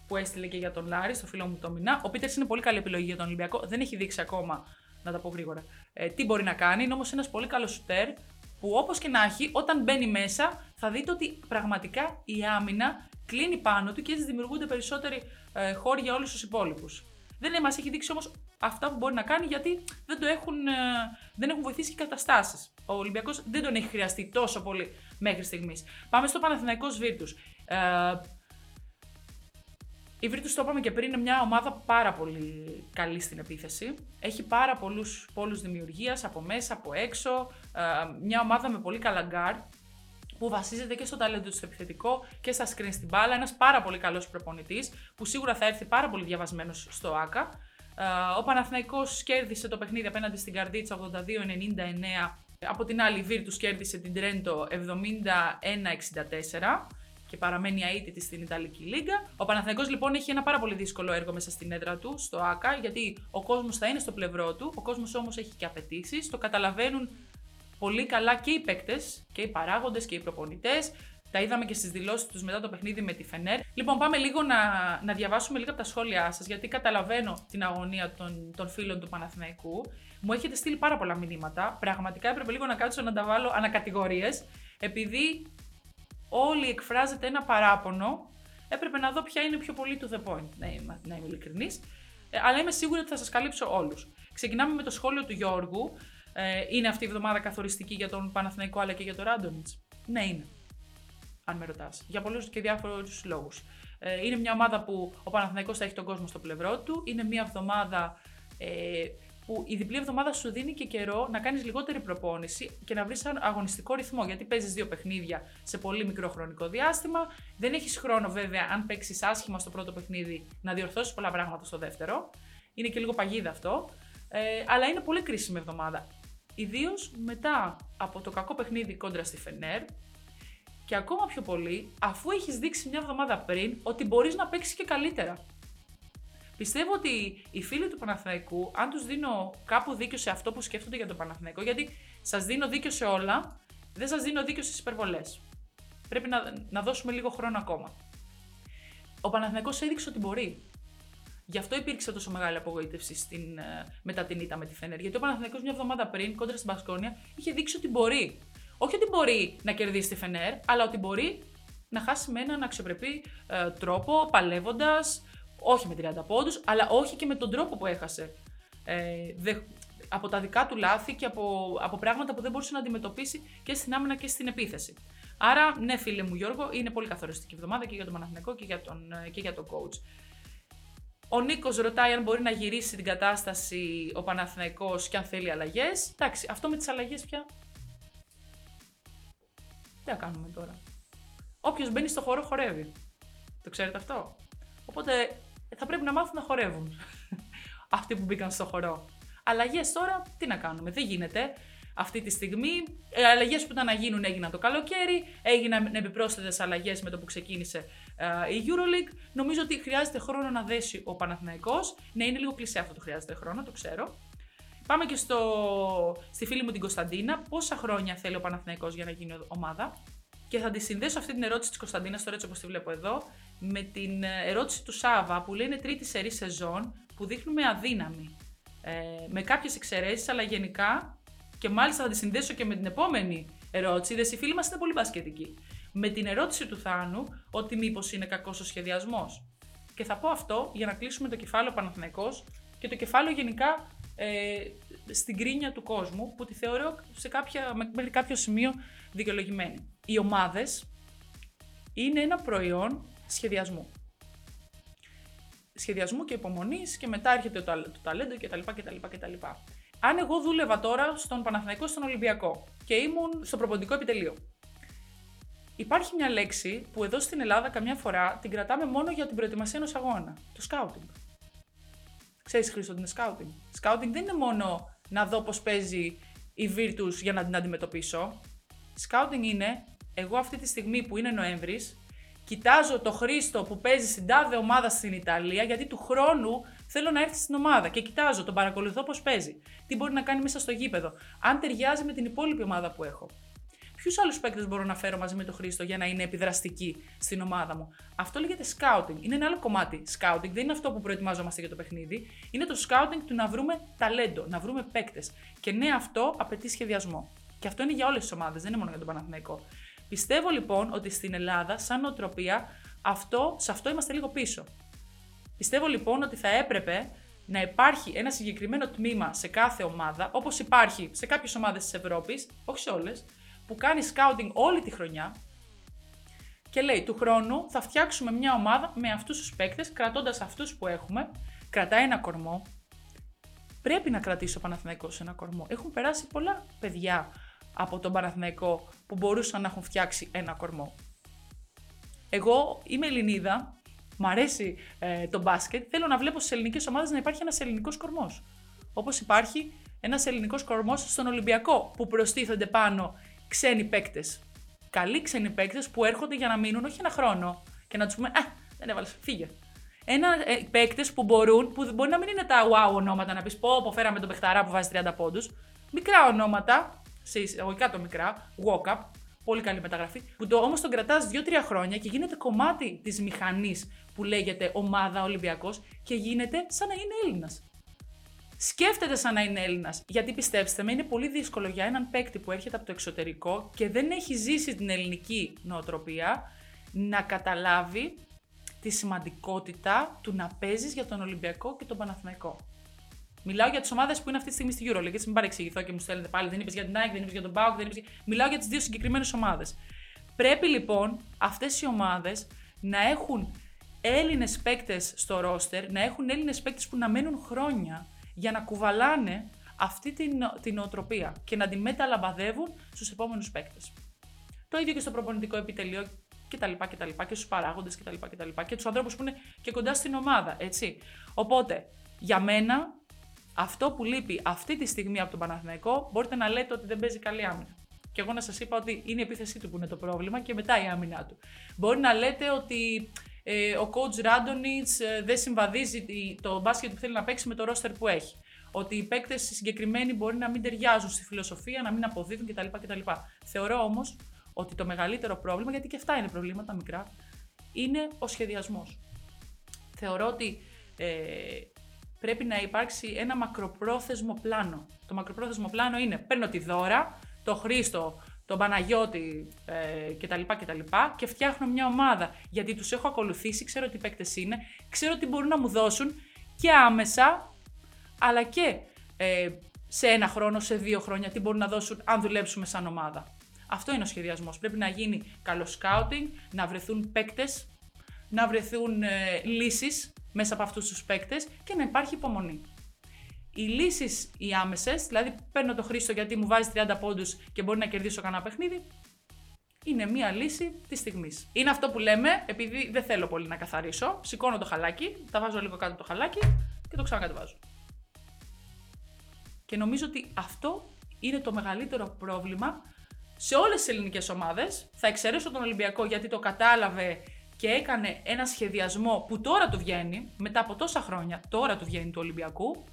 που έστειλε και για τον Λάρη, στο φίλο μου το Μινά. Ο Πίτερς είναι πολύ καλή επιλογή για τον Ολυμπιακό. Δεν έχει δείξει ακόμα, να τα πω γρήγορα, ε, τι μπορεί να κάνει. Είναι όμως ένας πολύ καλός σουτέρ, που όπως και να έχει, όταν μπαίνει μέσα, θα δείτε ότι πραγματικά η άμυνα κλείνει πάνω του και έτσι δημιουργούνται περισσότεροι ε, χώροι για όλους τους υπόλοιπους. Δεν μας έχει δείξει όμως αυτά που μπορεί να κάνει γιατί δεν, το έχουν, ε, δεν έχουν βοηθήσει οι καταστάσεις. Ο Ολυμπιακός δεν τον έχει χρειαστεί τόσο πολύ μέχρι στιγμής. Πάμε στο Παναθηναϊκό Βίρτους. Ε, η Βίρτους, το είπαμε και πριν, είναι μια ομάδα πάρα πολύ καλή στην επίθεση. Έχει πάρα πολλούς πόλους δημιουργίας από μέσα, από έξω. Ε, μια ομάδα με πολύ καλά γκάρ που βασίζεται και στο ταλέντο τους στο επιθετικό και στα screen στην μπάλα. Ένας πάρα πολύ καλός προπονητής που σίγουρα θα έρθει πάρα πολύ διαβασμένος στο ΟΑΚΑ. Ο Παναθηναϊκός κέρδισε το παιχνίδι απέναντι στην Καρδίτσα 82-99. Από την άλλη, η Βίρτους κέρδισε την Τρέντο 71-64 και παραμένει αίτητη στην Ιταλική Λίγκα. Ο Παναθηναϊκός λοιπόν έχει ένα πάρα πολύ δύσκολο έργο μέσα στην έδρα του, στο ΑΚΑ, γιατί ο κόσμος θα είναι στο πλευρό του, ο κόσμος όμως έχει και απαιτήσεις. Το καταλαβαίνουν πολύ καλά και οι παίκτες και οι παράγοντες και οι προπονητές. Τα είδαμε και στις δηλώσεις τους μετά το παιχνίδι με τη Φενέρ. Λοιπόν, πάμε λίγο να, να διαβάσουμε λίγο από τα σχόλιά σας, γιατί καταλαβαίνω την αγωνία των, των φίλων του Παναθηναϊκού. Μου έχετε στείλει πάρα πολλά μηνύματα. Πραγματικά έπρεπε λίγο να κάτσω να τα βάλω ανακατηγορίες, επειδή όλοι εκφράζεται ένα παράπονο. Έπρεπε να δω ποια είναι πιο πολύ to the point, να είμαι, να είμαι ειλικρινής. Ε, αλλά είμαι σίγουρη ότι θα σας καλύψω όλους. Ξεκινάμε με το σχόλιο του Γιώργου, ε, είναι αυτή η εβδομάδα καθοριστική για τον Παναθηναϊκό αλλά και για τον Ράντονιτς; Ναι, είναι. Αν με ρωτάς. Για πολλούς και διάφορους λόγους. Ε, είναι μια ομάδα που ο Παναθηναϊκός θα έχει τον κόσμο στο πλευρό του. Είναι μια εβδομάδα ε, που η διπλή εβδομάδα σου δίνει και καιρό να κάνεις λιγότερη προπόνηση και να βρεις ένα αγωνιστικό ρυθμό. Γιατί παίζεις δύο παιχνίδια σε πολύ μικρό χρονικό διάστημα. Δεν έχεις χρόνο, βέβαια, αν παίξεις άσχημα στο πρώτο παιχνίδι, να διορθώσεις πολλά πράγματα στο δεύτερο. Είναι και λίγο παγίδα αυτό. Ε, αλλά είναι πολύ κρίσιμη εβδομάδα. Ιδίως μετά από το κακό παιχνίδι κόντρα στη Φενέρ και ακόμα πιο πολύ αφού έχεις δείξει μια εβδομάδα πριν ότι μπορείς να παίξεις και καλύτερα. Πιστεύω ότι οι φίλοι του Παναθηναϊκού, αν τους δίνω κάπου δίκιο σε αυτό που σκέφτονται για τον Παναθηναϊκό, γιατί σας δίνω δίκιο σε όλα, δεν σας δίνω δίκιο στις υπερβολές. Πρέπει να, να δώσουμε λίγο χρόνο ακόμα. Ο Παναθηναϊκός έδειξε ότι μπορεί. Γι' αυτό υπήρξε τόσο μεγάλη απογοήτευση στην, ε, μετά την ήττα με τη Φένερ. Γιατί ο Παναθηναϊκός μια εβδομάδα πριν, κόντρα στην Πασκόνια, είχε δείξει ότι μπορεί. Όχι ότι μπορεί να κερδίσει τη Φενέρ, αλλά ότι μπορεί να χάσει με έναν αξιοπρεπή ε, τρόπο, παλεύοντας, όχι με 30 πόντους, αλλά όχι και με τον τρόπο που έχασε. Ε, δε, από τα δικά του λάθη και από, από πράγματα που δεν μπορούσε να αντιμετωπίσει και στην άμυνα και στην επίθεση. Άρα, ναι, φίλε μου Γιώργο, είναι πολύ καθοριστική εβδομάδα και για τον Παναθηναϊκό και για τον, ε, και για τον coach. Ο Νίκος ρωτάει αν μπορεί να γυρίσει την κατάσταση ο Παναθηναϊκός και αν θέλει αλλαγές. Εντάξει, αυτό με τις αλλαγές πια. Τι να κάνουμε τώρα. Όποιος μπαίνει στο χώρο χορεύει. Το ξέρετε αυτό; Οπότε θα πρέπει να μάθουν να χορεύουν. Αυτοί που μπήκαν στο χορό. Αλλαγές τώρα, τι να κάνουμε; Δεν γίνεται αυτή τη στιγμή. Οι αλλαγές που ήταν να γίνουν έγιναν το καλοκαίρι. Έγιναν επιπρόσθετες αλλαγές με το που ξεκίνησε η Euroleague. Νομίζω ότι χρειάζεται χρόνο να δέσει ο Παναθηναϊκός. Ναι, είναι λίγο κλεισέ αυτό το χρειάζεται χρόνο, το ξέρω. Πάμε και στο, στη φίλη μου την Κωνσταντίνα. Πόσα χρόνια θέλει ο Παναθηναϊκός για να γίνει ομάδα; Και θα τη συνδέσω αυτή την ερώτηση της Κωνσταντίνας, τώρα έτσι όπως τη βλέπω εδώ, με την ε, ερώτηση του Σάβα που λέει είναι τρίτη σερή σεζόν που δείχνουμε αδύναμη. Ε, με κάποιες εξαιρέσεις, αλλά γενικά και μάλιστα θα τη συνδέσω και με την επόμενη ερώτηση. Είδες, οι φίλοι μας είναι πολύ μπασκετικοί. Με την ερώτηση του Θάνου ότι μήπως είναι κακός ο σχεδιασμός. Και θα πω αυτό για να κλείσουμε το κεφάλαιο Παναθηναϊκός και το κεφάλαιο γενικά ε, στην κρίνια του κόσμου που τη θεωρώ σε κάποια, μέχρι κάποιο σημείο δικαιολογημένη. Οι ομάδες είναι ένα προϊόν σχεδιασμού. Σχεδιασμού και υπομονής και μετά έρχεται το, το ταλέντο κτλ. κτλ, κτλ. Αν εγώ δούλευα τώρα στον Παναθηναϊκό στον Ολυμπιακό και ήμουν στο προποντικό επιτελείο. Υπάρχει μια λέξη που εδώ στην Ελλάδα καμιά φορά την κρατάμε μόνο για την προετοιμασία ενός αγώνα. Το scouting. Ξέρεις, Χρήστο, τι είναι scouting. Scouting δεν είναι μόνο να δω πώς παίζει η Virtus για να την αντιμετωπίσω. Scouting είναι εγώ αυτή τη στιγμή που είναι Νοέμβρης, κοιτάζω το Χρήστο που παίζει στην τάδε ομάδα στην Ιταλία, γιατί του χρόνου Θέλω να έρθει στην ομάδα και κοιτάζω, τον παρακολουθώ πώς παίζει. Τι μπορεί να κάνει μέσα στο γήπεδο. Αν ταιριάζει με την υπόλοιπη ομάδα που έχω. Ποιους άλλους παίκτες μπορώ να φέρω μαζί με τον Χρήστο για να είναι επιδραστική στην ομάδα μου; Αυτό λέγεται scouting. Είναι ένα άλλο κομμάτι scouting. Δεν είναι αυτό που προετοιμάζομαστε για το παιχνίδι. Είναι το scouting του να βρούμε ταλέντο, να βρούμε παίκτες. Και ναι, αυτό απαιτεί σχεδιασμό. Και αυτό είναι για όλες τις ομάδες, δεν είναι μόνο για τον Παναθηναϊκό. Πιστεύω λοιπόν ότι στην Ελλάδα, σαν νοοτροπία, αυτό, σε αυτό είμαστε λίγο πίσω. Πιστεύω λοιπόν ότι θα έπρεπε να υπάρχει ένα συγκεκριμένο τμήμα σε κάθε ομάδα, όπως υπάρχει σε κάποιες ομάδες της Ευρώπης, όχι σε όλες, που κάνει scouting όλη τη χρονιά και λέει του χρόνου θα φτιάξουμε μια ομάδα με αυτούς τους παίκτες, κρατώντας αυτούς που έχουμε, κρατάει ένα κορμό. Πρέπει να κρατήσει ο Παναθηναϊκός ένα κορμό. Έχουν περάσει πολλά παιδιά από τον Παναθηναϊκό που μπορούσαν να έχουν φτιάξει ένα κορμό. Εγώ είμαι Ελληνίδα, μου αρέσει ε, το μπάσκετ, θέλω να βλέπω στις ελληνικές ομάδες να υπάρχει ένας ελληνικός κορμός. Όπως υπάρχει ένας ελληνικός κορμός στον Ολυμπιακό, που προστίθενται πάνω ξένοι παίκτες. Καλοί ξένοι παίκτες που έρχονται για να μείνουν όχι ένα χρόνο και να τους πούμε Α, δεν έβαλες, φύγε. Ένα ε, παίκτες που μπορούν, που μπορεί να μην είναι τα wow ονόματα, να πεις πω, πω φέραμε τον παιχταρά που βάζει 30 πόντους. Μικρά ονόματα, σε εισαγωγικά το μικρά, walk-up, πολύ καλή μεταγραφή, που το, όμως τον κρατάς 2-3 χρόνια και γίνεται κομμάτι της μηχανής που λέγεται ομάδα Ολυμπιακός και γίνεται σαν να είναι Έλληνας σκέφτεται σαν να είναι Έλληνας. Γιατί πιστέψτε με, είναι πολύ δύσκολο για έναν παίκτη που έρχεται από το εξωτερικό και δεν έχει ζήσει την ελληνική νοοτροπία να καταλάβει τη σημαντικότητα του να παίζεις για τον Ολυμπιακό και τον Παναθηναϊκό. Μιλάω για τις ομάδες που είναι αυτή τη στιγμή στη EuroLeague. Έτσι, μην παρεξηγηθώ και μου στέλνετε πάλι. Δεν είπες για την Nike, δεν είπες για τον Pauk, δεν είπες... Μιλάω για τις δύο συγκεκριμένες ομάδες. Πρέπει λοιπόν αυτές οι ομάδες να έχουν Έλληνες παίκτες στο ρόστερ, να έχουν Έλληνες παίκτες που να μένουν χρόνια για να κουβαλάνε αυτή την, την οτροπία και να τη μεταλαμπαδεύουν στους επόμενους παίκτες. Το ίδιο και στο προπονητικό επιτελείο κτλ. κτλ και στους παράγοντες κτλ. κτλ και τους ανθρώπους που είναι και κοντά στην ομάδα, έτσι. Οπότε, για μένα, αυτό που λείπει αυτή τη στιγμή από τον Παναθηναϊκό, μπορείτε να λέτε ότι δεν παίζει καλή άμυνα. Και εγώ να σας είπα ότι είναι η επίθεσή του που είναι το πρόβλημα και μετά η άμυνά του. Μπορεί να λέτε ότι ε, ο coach Ράντονιτς ε, δεν συμβαδίζει το μπάσκετ που θέλει να παίξει με το ρόστερ που έχει. Ότι οι παίκτες συγκεκριμένοι μπορεί να μην ταιριάζουν στη φιλοσοφία, να μην αποδίδουν κτλ. κτλ. Θεωρώ όμως ότι το μεγαλύτερο πρόβλημα, γιατί και αυτά είναι προβλήματα μικρά, είναι ο σχεδιασμός. Θεωρώ ότι ε, πρέπει να υπάρξει ένα μακροπρόθεσμο πλάνο. Το μακροπρόθεσμο πλάνο είναι παίρνω τη δώρα, το Χρήστο τον Παναγιώτη ε, κτλ, κτλ. Και φτιάχνω μια ομάδα. Γιατί τους έχω ακολουθήσει, ξέρω τι παίκτες είναι, ξέρω τι μπορούν να μου δώσουν και άμεσα, αλλά και ε, σε ένα χρόνο, σε δύο χρόνια, τι μπορούν να δώσουν αν δουλέψουμε σαν ομάδα. Αυτό είναι ο σχεδιασμός. Πρέπει να γίνει καλό σκάουτινγκ, να βρεθούν παίκτες, να βρεθούν ε, λύσεις μέσα από αυτούς τους παίκτες και να υπάρχει υπομονή. Οι λύσεις οι άμεσες, δηλαδή παίρνω το Χρήστο γιατί μου βάζει 30 πόντους και μπορεί να κερδίσω κανένα παιχνίδι, είναι μία λύση της στιγμής. Είναι αυτό που λέμε, επειδή δεν θέλω πολύ να καθαρίσω. Σηκώνω το χαλάκι, τα βάζω λίγο κάτω το χαλάκι και το ξανακατεβάζω. Και νομίζω ότι αυτό είναι το μεγαλύτερο πρόβλημα σε όλες τις ελληνικές ομάδες. Θα εξαιρέσω τον Ολυμπιακό γιατί το κατάλαβε και έκανε ένα σχεδιασμό που τώρα του βγαίνει, μετά από τόσα χρόνια, τώρα του βγαίνει του Ολυμπιακού,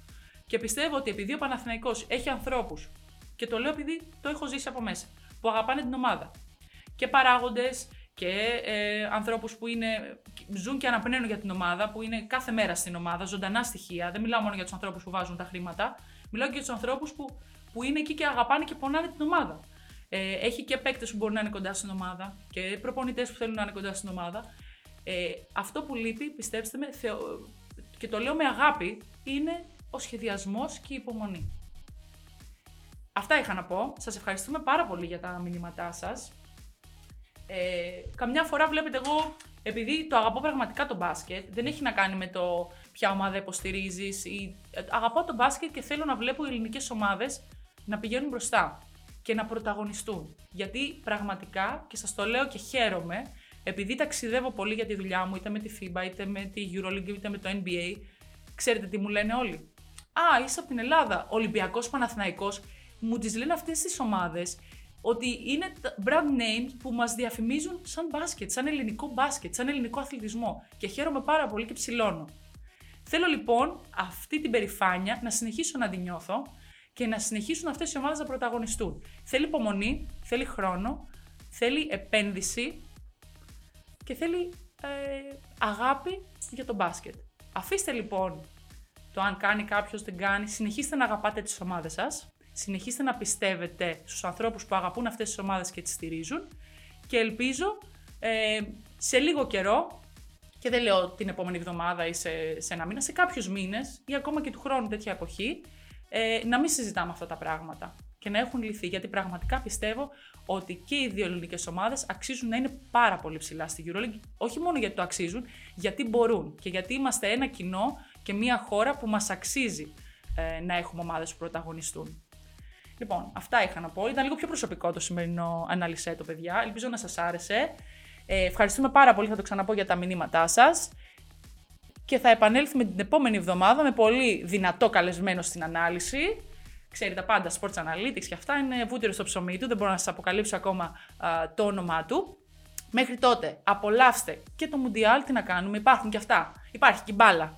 και πιστεύω ότι επειδή ο Παναθηναϊκός έχει ανθρώπους, και το λέω επειδή το έχω ζήσει από μέσα, που αγαπάνε την ομάδα. Και παράγοντες και ε, ανθρώπους που είναι, ζουν και αναπνέουν για την ομάδα, που είναι κάθε μέρα στην ομάδα, ζωντανά στοιχεία. Δεν μιλάω μόνο για τους ανθρώπους που βάζουν τα χρήματα, μιλάω και για τους ανθρώπους που, που είναι εκεί και αγαπάνε και πονάνε την ομάδα. Ε, έχει και παίκτες που μπορούν να είναι κοντά στην ομάδα και προπονητές που θέλουν να είναι κοντά στην ομάδα. Ε, αυτό που λείπει, πιστέψτε με, θεω... και το λέω με αγάπη, είναι ο σχεδιασμός και η υπομονή. Αυτά είχα να πω. Σας ευχαριστούμε πάρα πολύ για τα μηνύματά σας. Ε, καμιά φορά βλέπετε εγώ, επειδή το αγαπώ πραγματικά το μπάσκετ, δεν έχει να κάνει με το ποια ομάδα υποστηρίζεις. Ε, αγαπώ το μπάσκετ και θέλω να βλέπω οι ελληνικές ομάδες να πηγαίνουν μπροστά και να πρωταγωνιστούν. Γιατί πραγματικά, και σας το λέω και χαίρομαι, επειδή ταξιδεύω πολύ για τη δουλειά μου, είτε με τη FIBA, είτε με τη EuroLeague, είτε με το NBA, ξέρετε τι μου λένε όλοι; Α, είσαι από την Ελλάδα. Ολυμπιακός Παναθηναϊκός. Μου τις λένε αυτές τις ομάδες ότι είναι brand names που μας διαφημίζουν σαν μπάσκετ, σαν ελληνικό μπάσκετ, σαν ελληνικό αθλητισμό. Και χαίρομαι πάρα πολύ και ψηλώνω. Θέλω λοιπόν αυτή την περηφάνεια να συνεχίσω να την νιώθω και να συνεχίσουν αυτές οι ομάδες να πρωταγωνιστούν. Θέλει υπομονή, θέλει χρόνο, θέλει επένδυση και θέλει ε, αγάπη για το μπάσκετ. Αφήστε λοιπόν το αν κάνει κάποιος δεν κάνει, συνεχίστε να αγαπάτε τις ομάδες σας, συνεχίστε να πιστεύετε στους ανθρώπους που αγαπούν αυτές τις ομάδες και τις στηρίζουν και ελπίζω ε, σε λίγο καιρό και δεν λέω την επόμενη εβδομάδα ή σε, σε ένα μήνα, σε κάποιους μήνες ή ακόμα και του χρόνου τέτοια εποχή, ε, να μην συζητάμε αυτά τα πράγματα και να έχουν λυθεί. Γιατί πραγματικά πιστεύω ότι και οι δύο ελληνικές ομάδες αξίζουν να είναι πάρα πολύ ψηλά στη EuroLeague. Όχι μόνο γιατί το αξίζουν, γιατί μπορούν και γιατί είμαστε ένα κοινό και μια χώρα που μας αξίζει ε, να έχουμε ομάδες που πρωταγωνιστούν. Λοιπόν, αυτά είχα να πω. Ήταν λίγο πιο προσωπικό το σημερινό ανάλυσε το παιδιά. Ελπίζω να σας άρεσε. Ε, ευχαριστούμε πάρα πολύ, θα το ξαναπώ για τα μηνύματά σας. Και θα επανέλθουμε την επόμενη εβδομάδα με πολύ δυνατό καλεσμένο στην ανάλυση. Ξέρετε τα πάντα, sports analytics και αυτά είναι βούτυρο στο ψωμί του, δεν μπορώ να σας αποκαλύψω ακόμα α, το όνομά του. Μέχρι τότε, απολαύστε και το Mundial, τι να κάνουμε, υπάρχουν και αυτά. Υπάρχει και η μπάλα.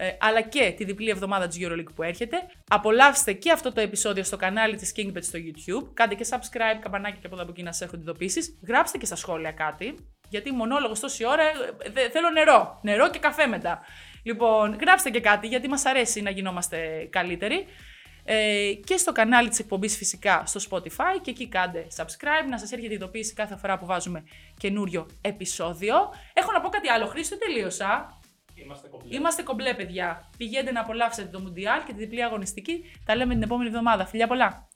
Ε, αλλά και τη διπλή εβδομάδα της EuroLeague που έρχεται. Απολαύστε και αυτό το επεισόδιο στο κανάλι της KingBet στο YouTube. Κάντε και subscribe, καμπανάκι και από εδώ από εκεί να σας έρχονται ειδοποίησεις. Γράψτε και στα σχόλια κάτι, γιατί μονόλογος τόση ώρα ε, θέλω νερό. Νερό και καφέ μετά. Λοιπόν, γράψτε και κάτι, γιατί μας αρέσει να γινόμαστε καλύτεροι. Ε, και στο κανάλι της εκπομπής φυσικά στο Spotify και εκεί κάντε subscribe να σας έρχεται ειδοποίηση κάθε φορά που βάζουμε καινούριο επεισόδιο. Έχω να πω κάτι άλλο, Χρήστο, τελείωσα. Είμαστε κομπλέ. Είμαστε κομπλέ, παιδιά. Πηγαίνετε να απολαύσετε το Μουντιάλ και τη διπλή αγωνιστική. Τα λέμε την επόμενη εβδομάδα. Φιλιά πολλά!